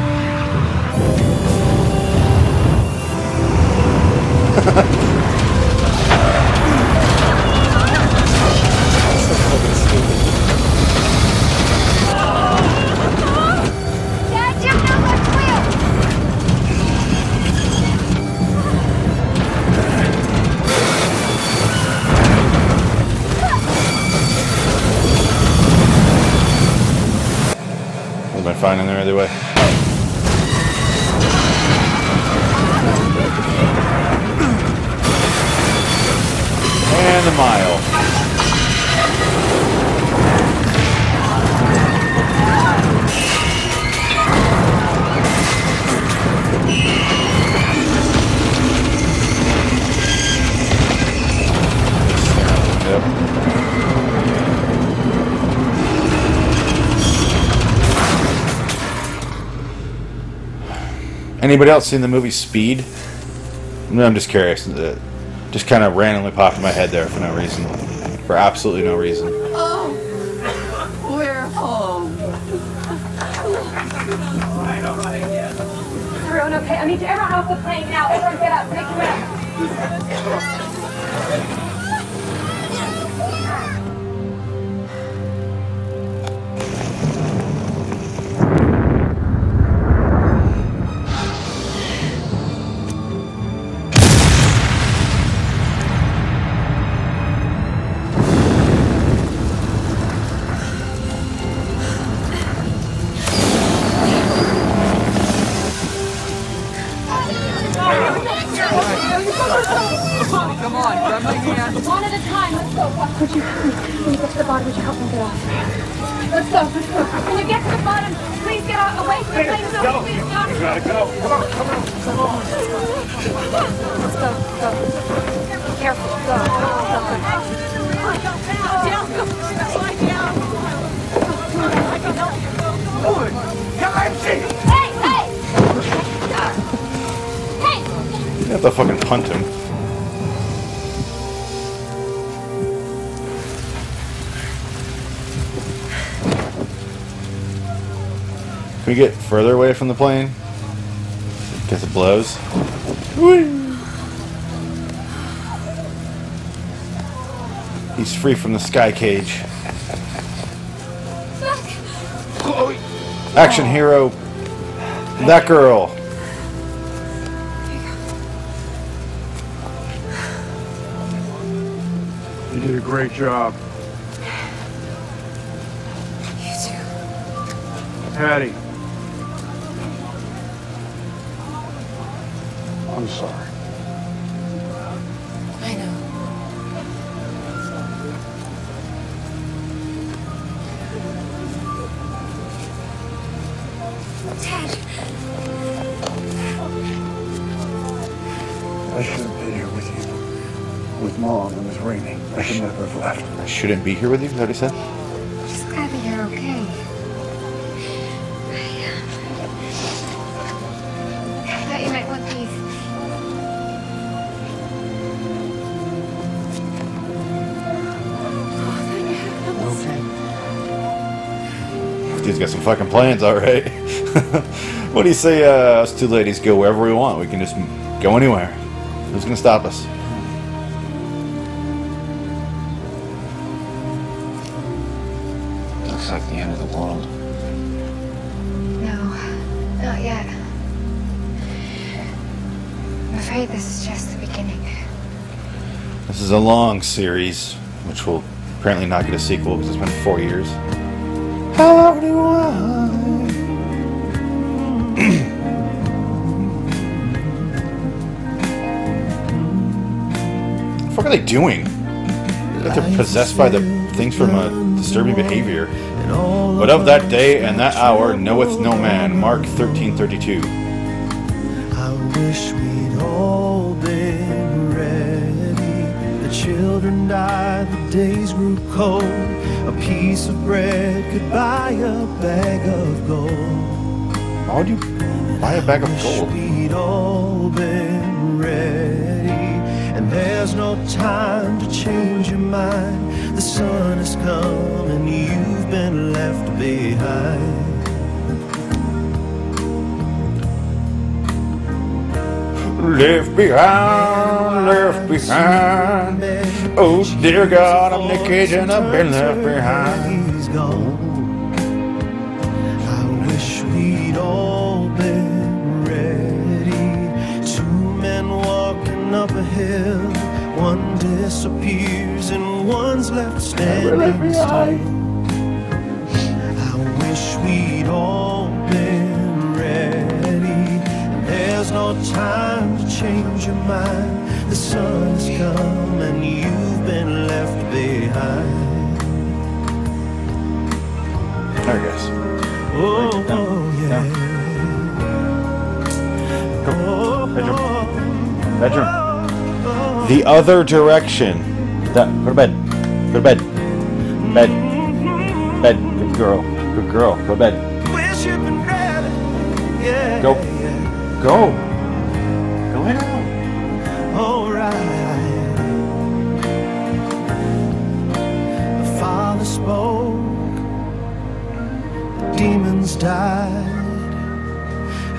Anybody else seen the movie Speed? No, I'm just curious. Uh, Just kind of randomly popped in my head there for no reason. For absolutely no reason. Oh, we're home. Everyone okay? I need everyone off the plane now. Everyone get up. Make your way up. Plane? Guess it blows. He's free from the sky cage. Action hero. That girl. You did a great job. You too. Patty. Shouldn't be here with you, is that what he said? Just glad that you're okay. I thought you might want these. He's got some fucking plans, all right. what do you say, uh, us two ladies go wherever we want? We can just go anywhere. Who's gonna stop us? Is a long series, which will apparently not get a sequel because it's been four years. How do I? what are they doing? Like they're possessed by the things from uh, a disturbing behavior. But of that day and that hour knoweth no man. Mark thirteen thirty two. I wish we'd all been children died, the days grew cold. A piece of bread could buy a bag of gold. Why would you buy a bag of gold? We'd all been ready. And there's no time to change your mind. The sun has come and you've been left behind. Left behind, left behind. Oh dear God, I'm Cage and I've been left behind. He's gone. I wish we'd all been ready. Two men walking up a hill. One disappears and one's left standing still. I wish we'd all mine. The sun's come and you've been left behind. There it goes. Oh, oh yeah. Go. Oh, Bedroom. Oh, Bedroom. Oh. The other direction. That, go to bed. Go to bed. Bed. Bed. Good girl. Good girl. Go to bed. Wish you'd been ready. Yeah. Go. Go. Go lay down. Alright. The Father spoke. The demons died.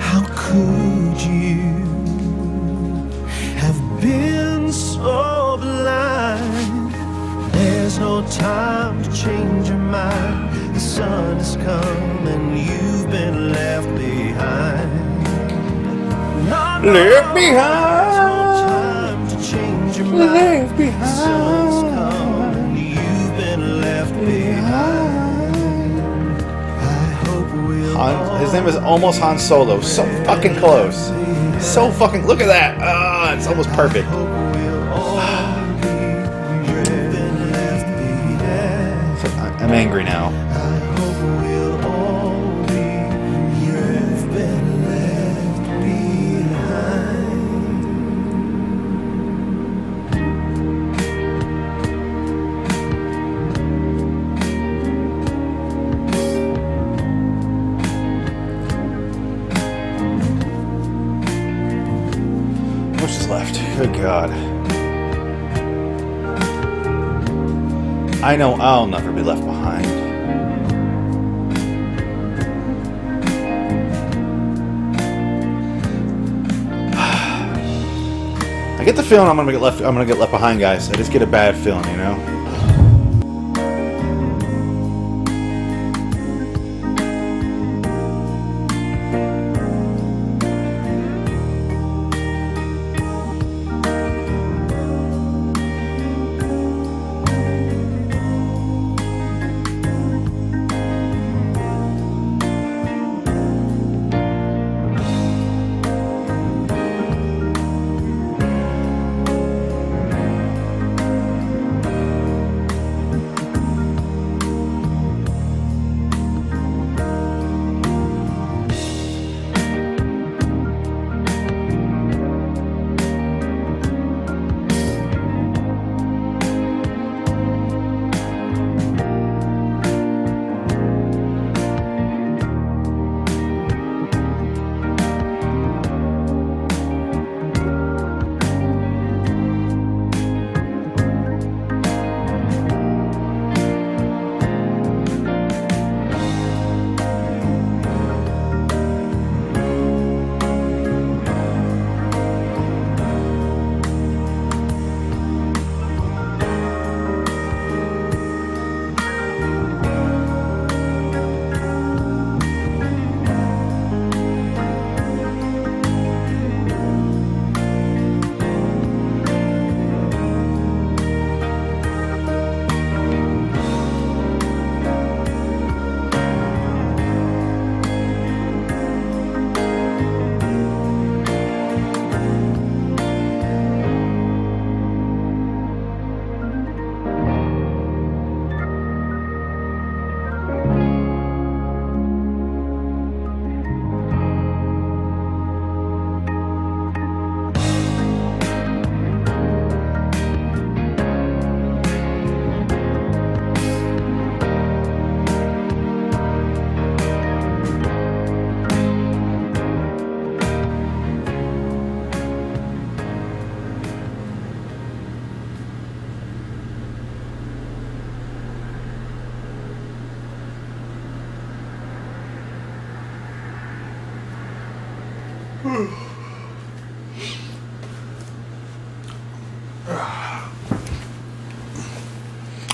How could you have been so blind? There's no time to change your mind. The sun has come and you've been left behind. Left there's no time to change your mind. Left come you've been left behind. I hope we'll Han, his name is almost Han Solo. So fucking close. So fucking. Look at that. Ah, it's almost perfect. I'm angry now. God. I know I'll never be left behind. I get the feeling I'm gonna get left. I'm gonna get left behind, guys. I just get a bad feeling, you know.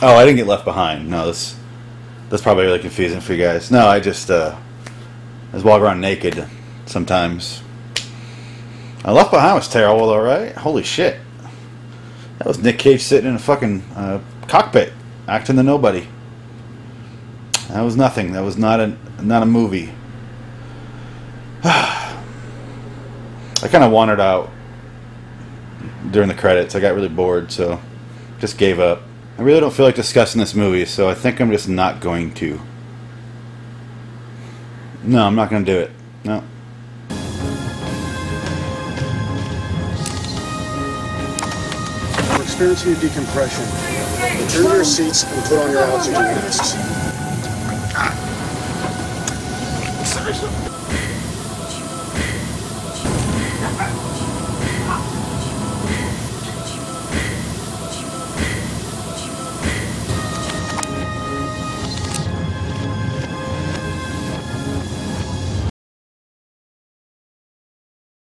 Oh, I didn't get left behind. No, this that's probably really confusing for you guys. No, I just uh, I just walk around naked sometimes. I left behind was terrible, all right. Holy shit, that was Nick Cage sitting in a fucking uh, cockpit acting the nobody. That was nothing. That was not a not a movie. I kind of wandered out during the credits. I got really bored, so just gave up. I really don't feel like discussing this movie, so I think I'm just not going to. No, I'm not going to do it. No. We're experiencing a decompression. Return to your seats and put on your oxygen masks. Seriously?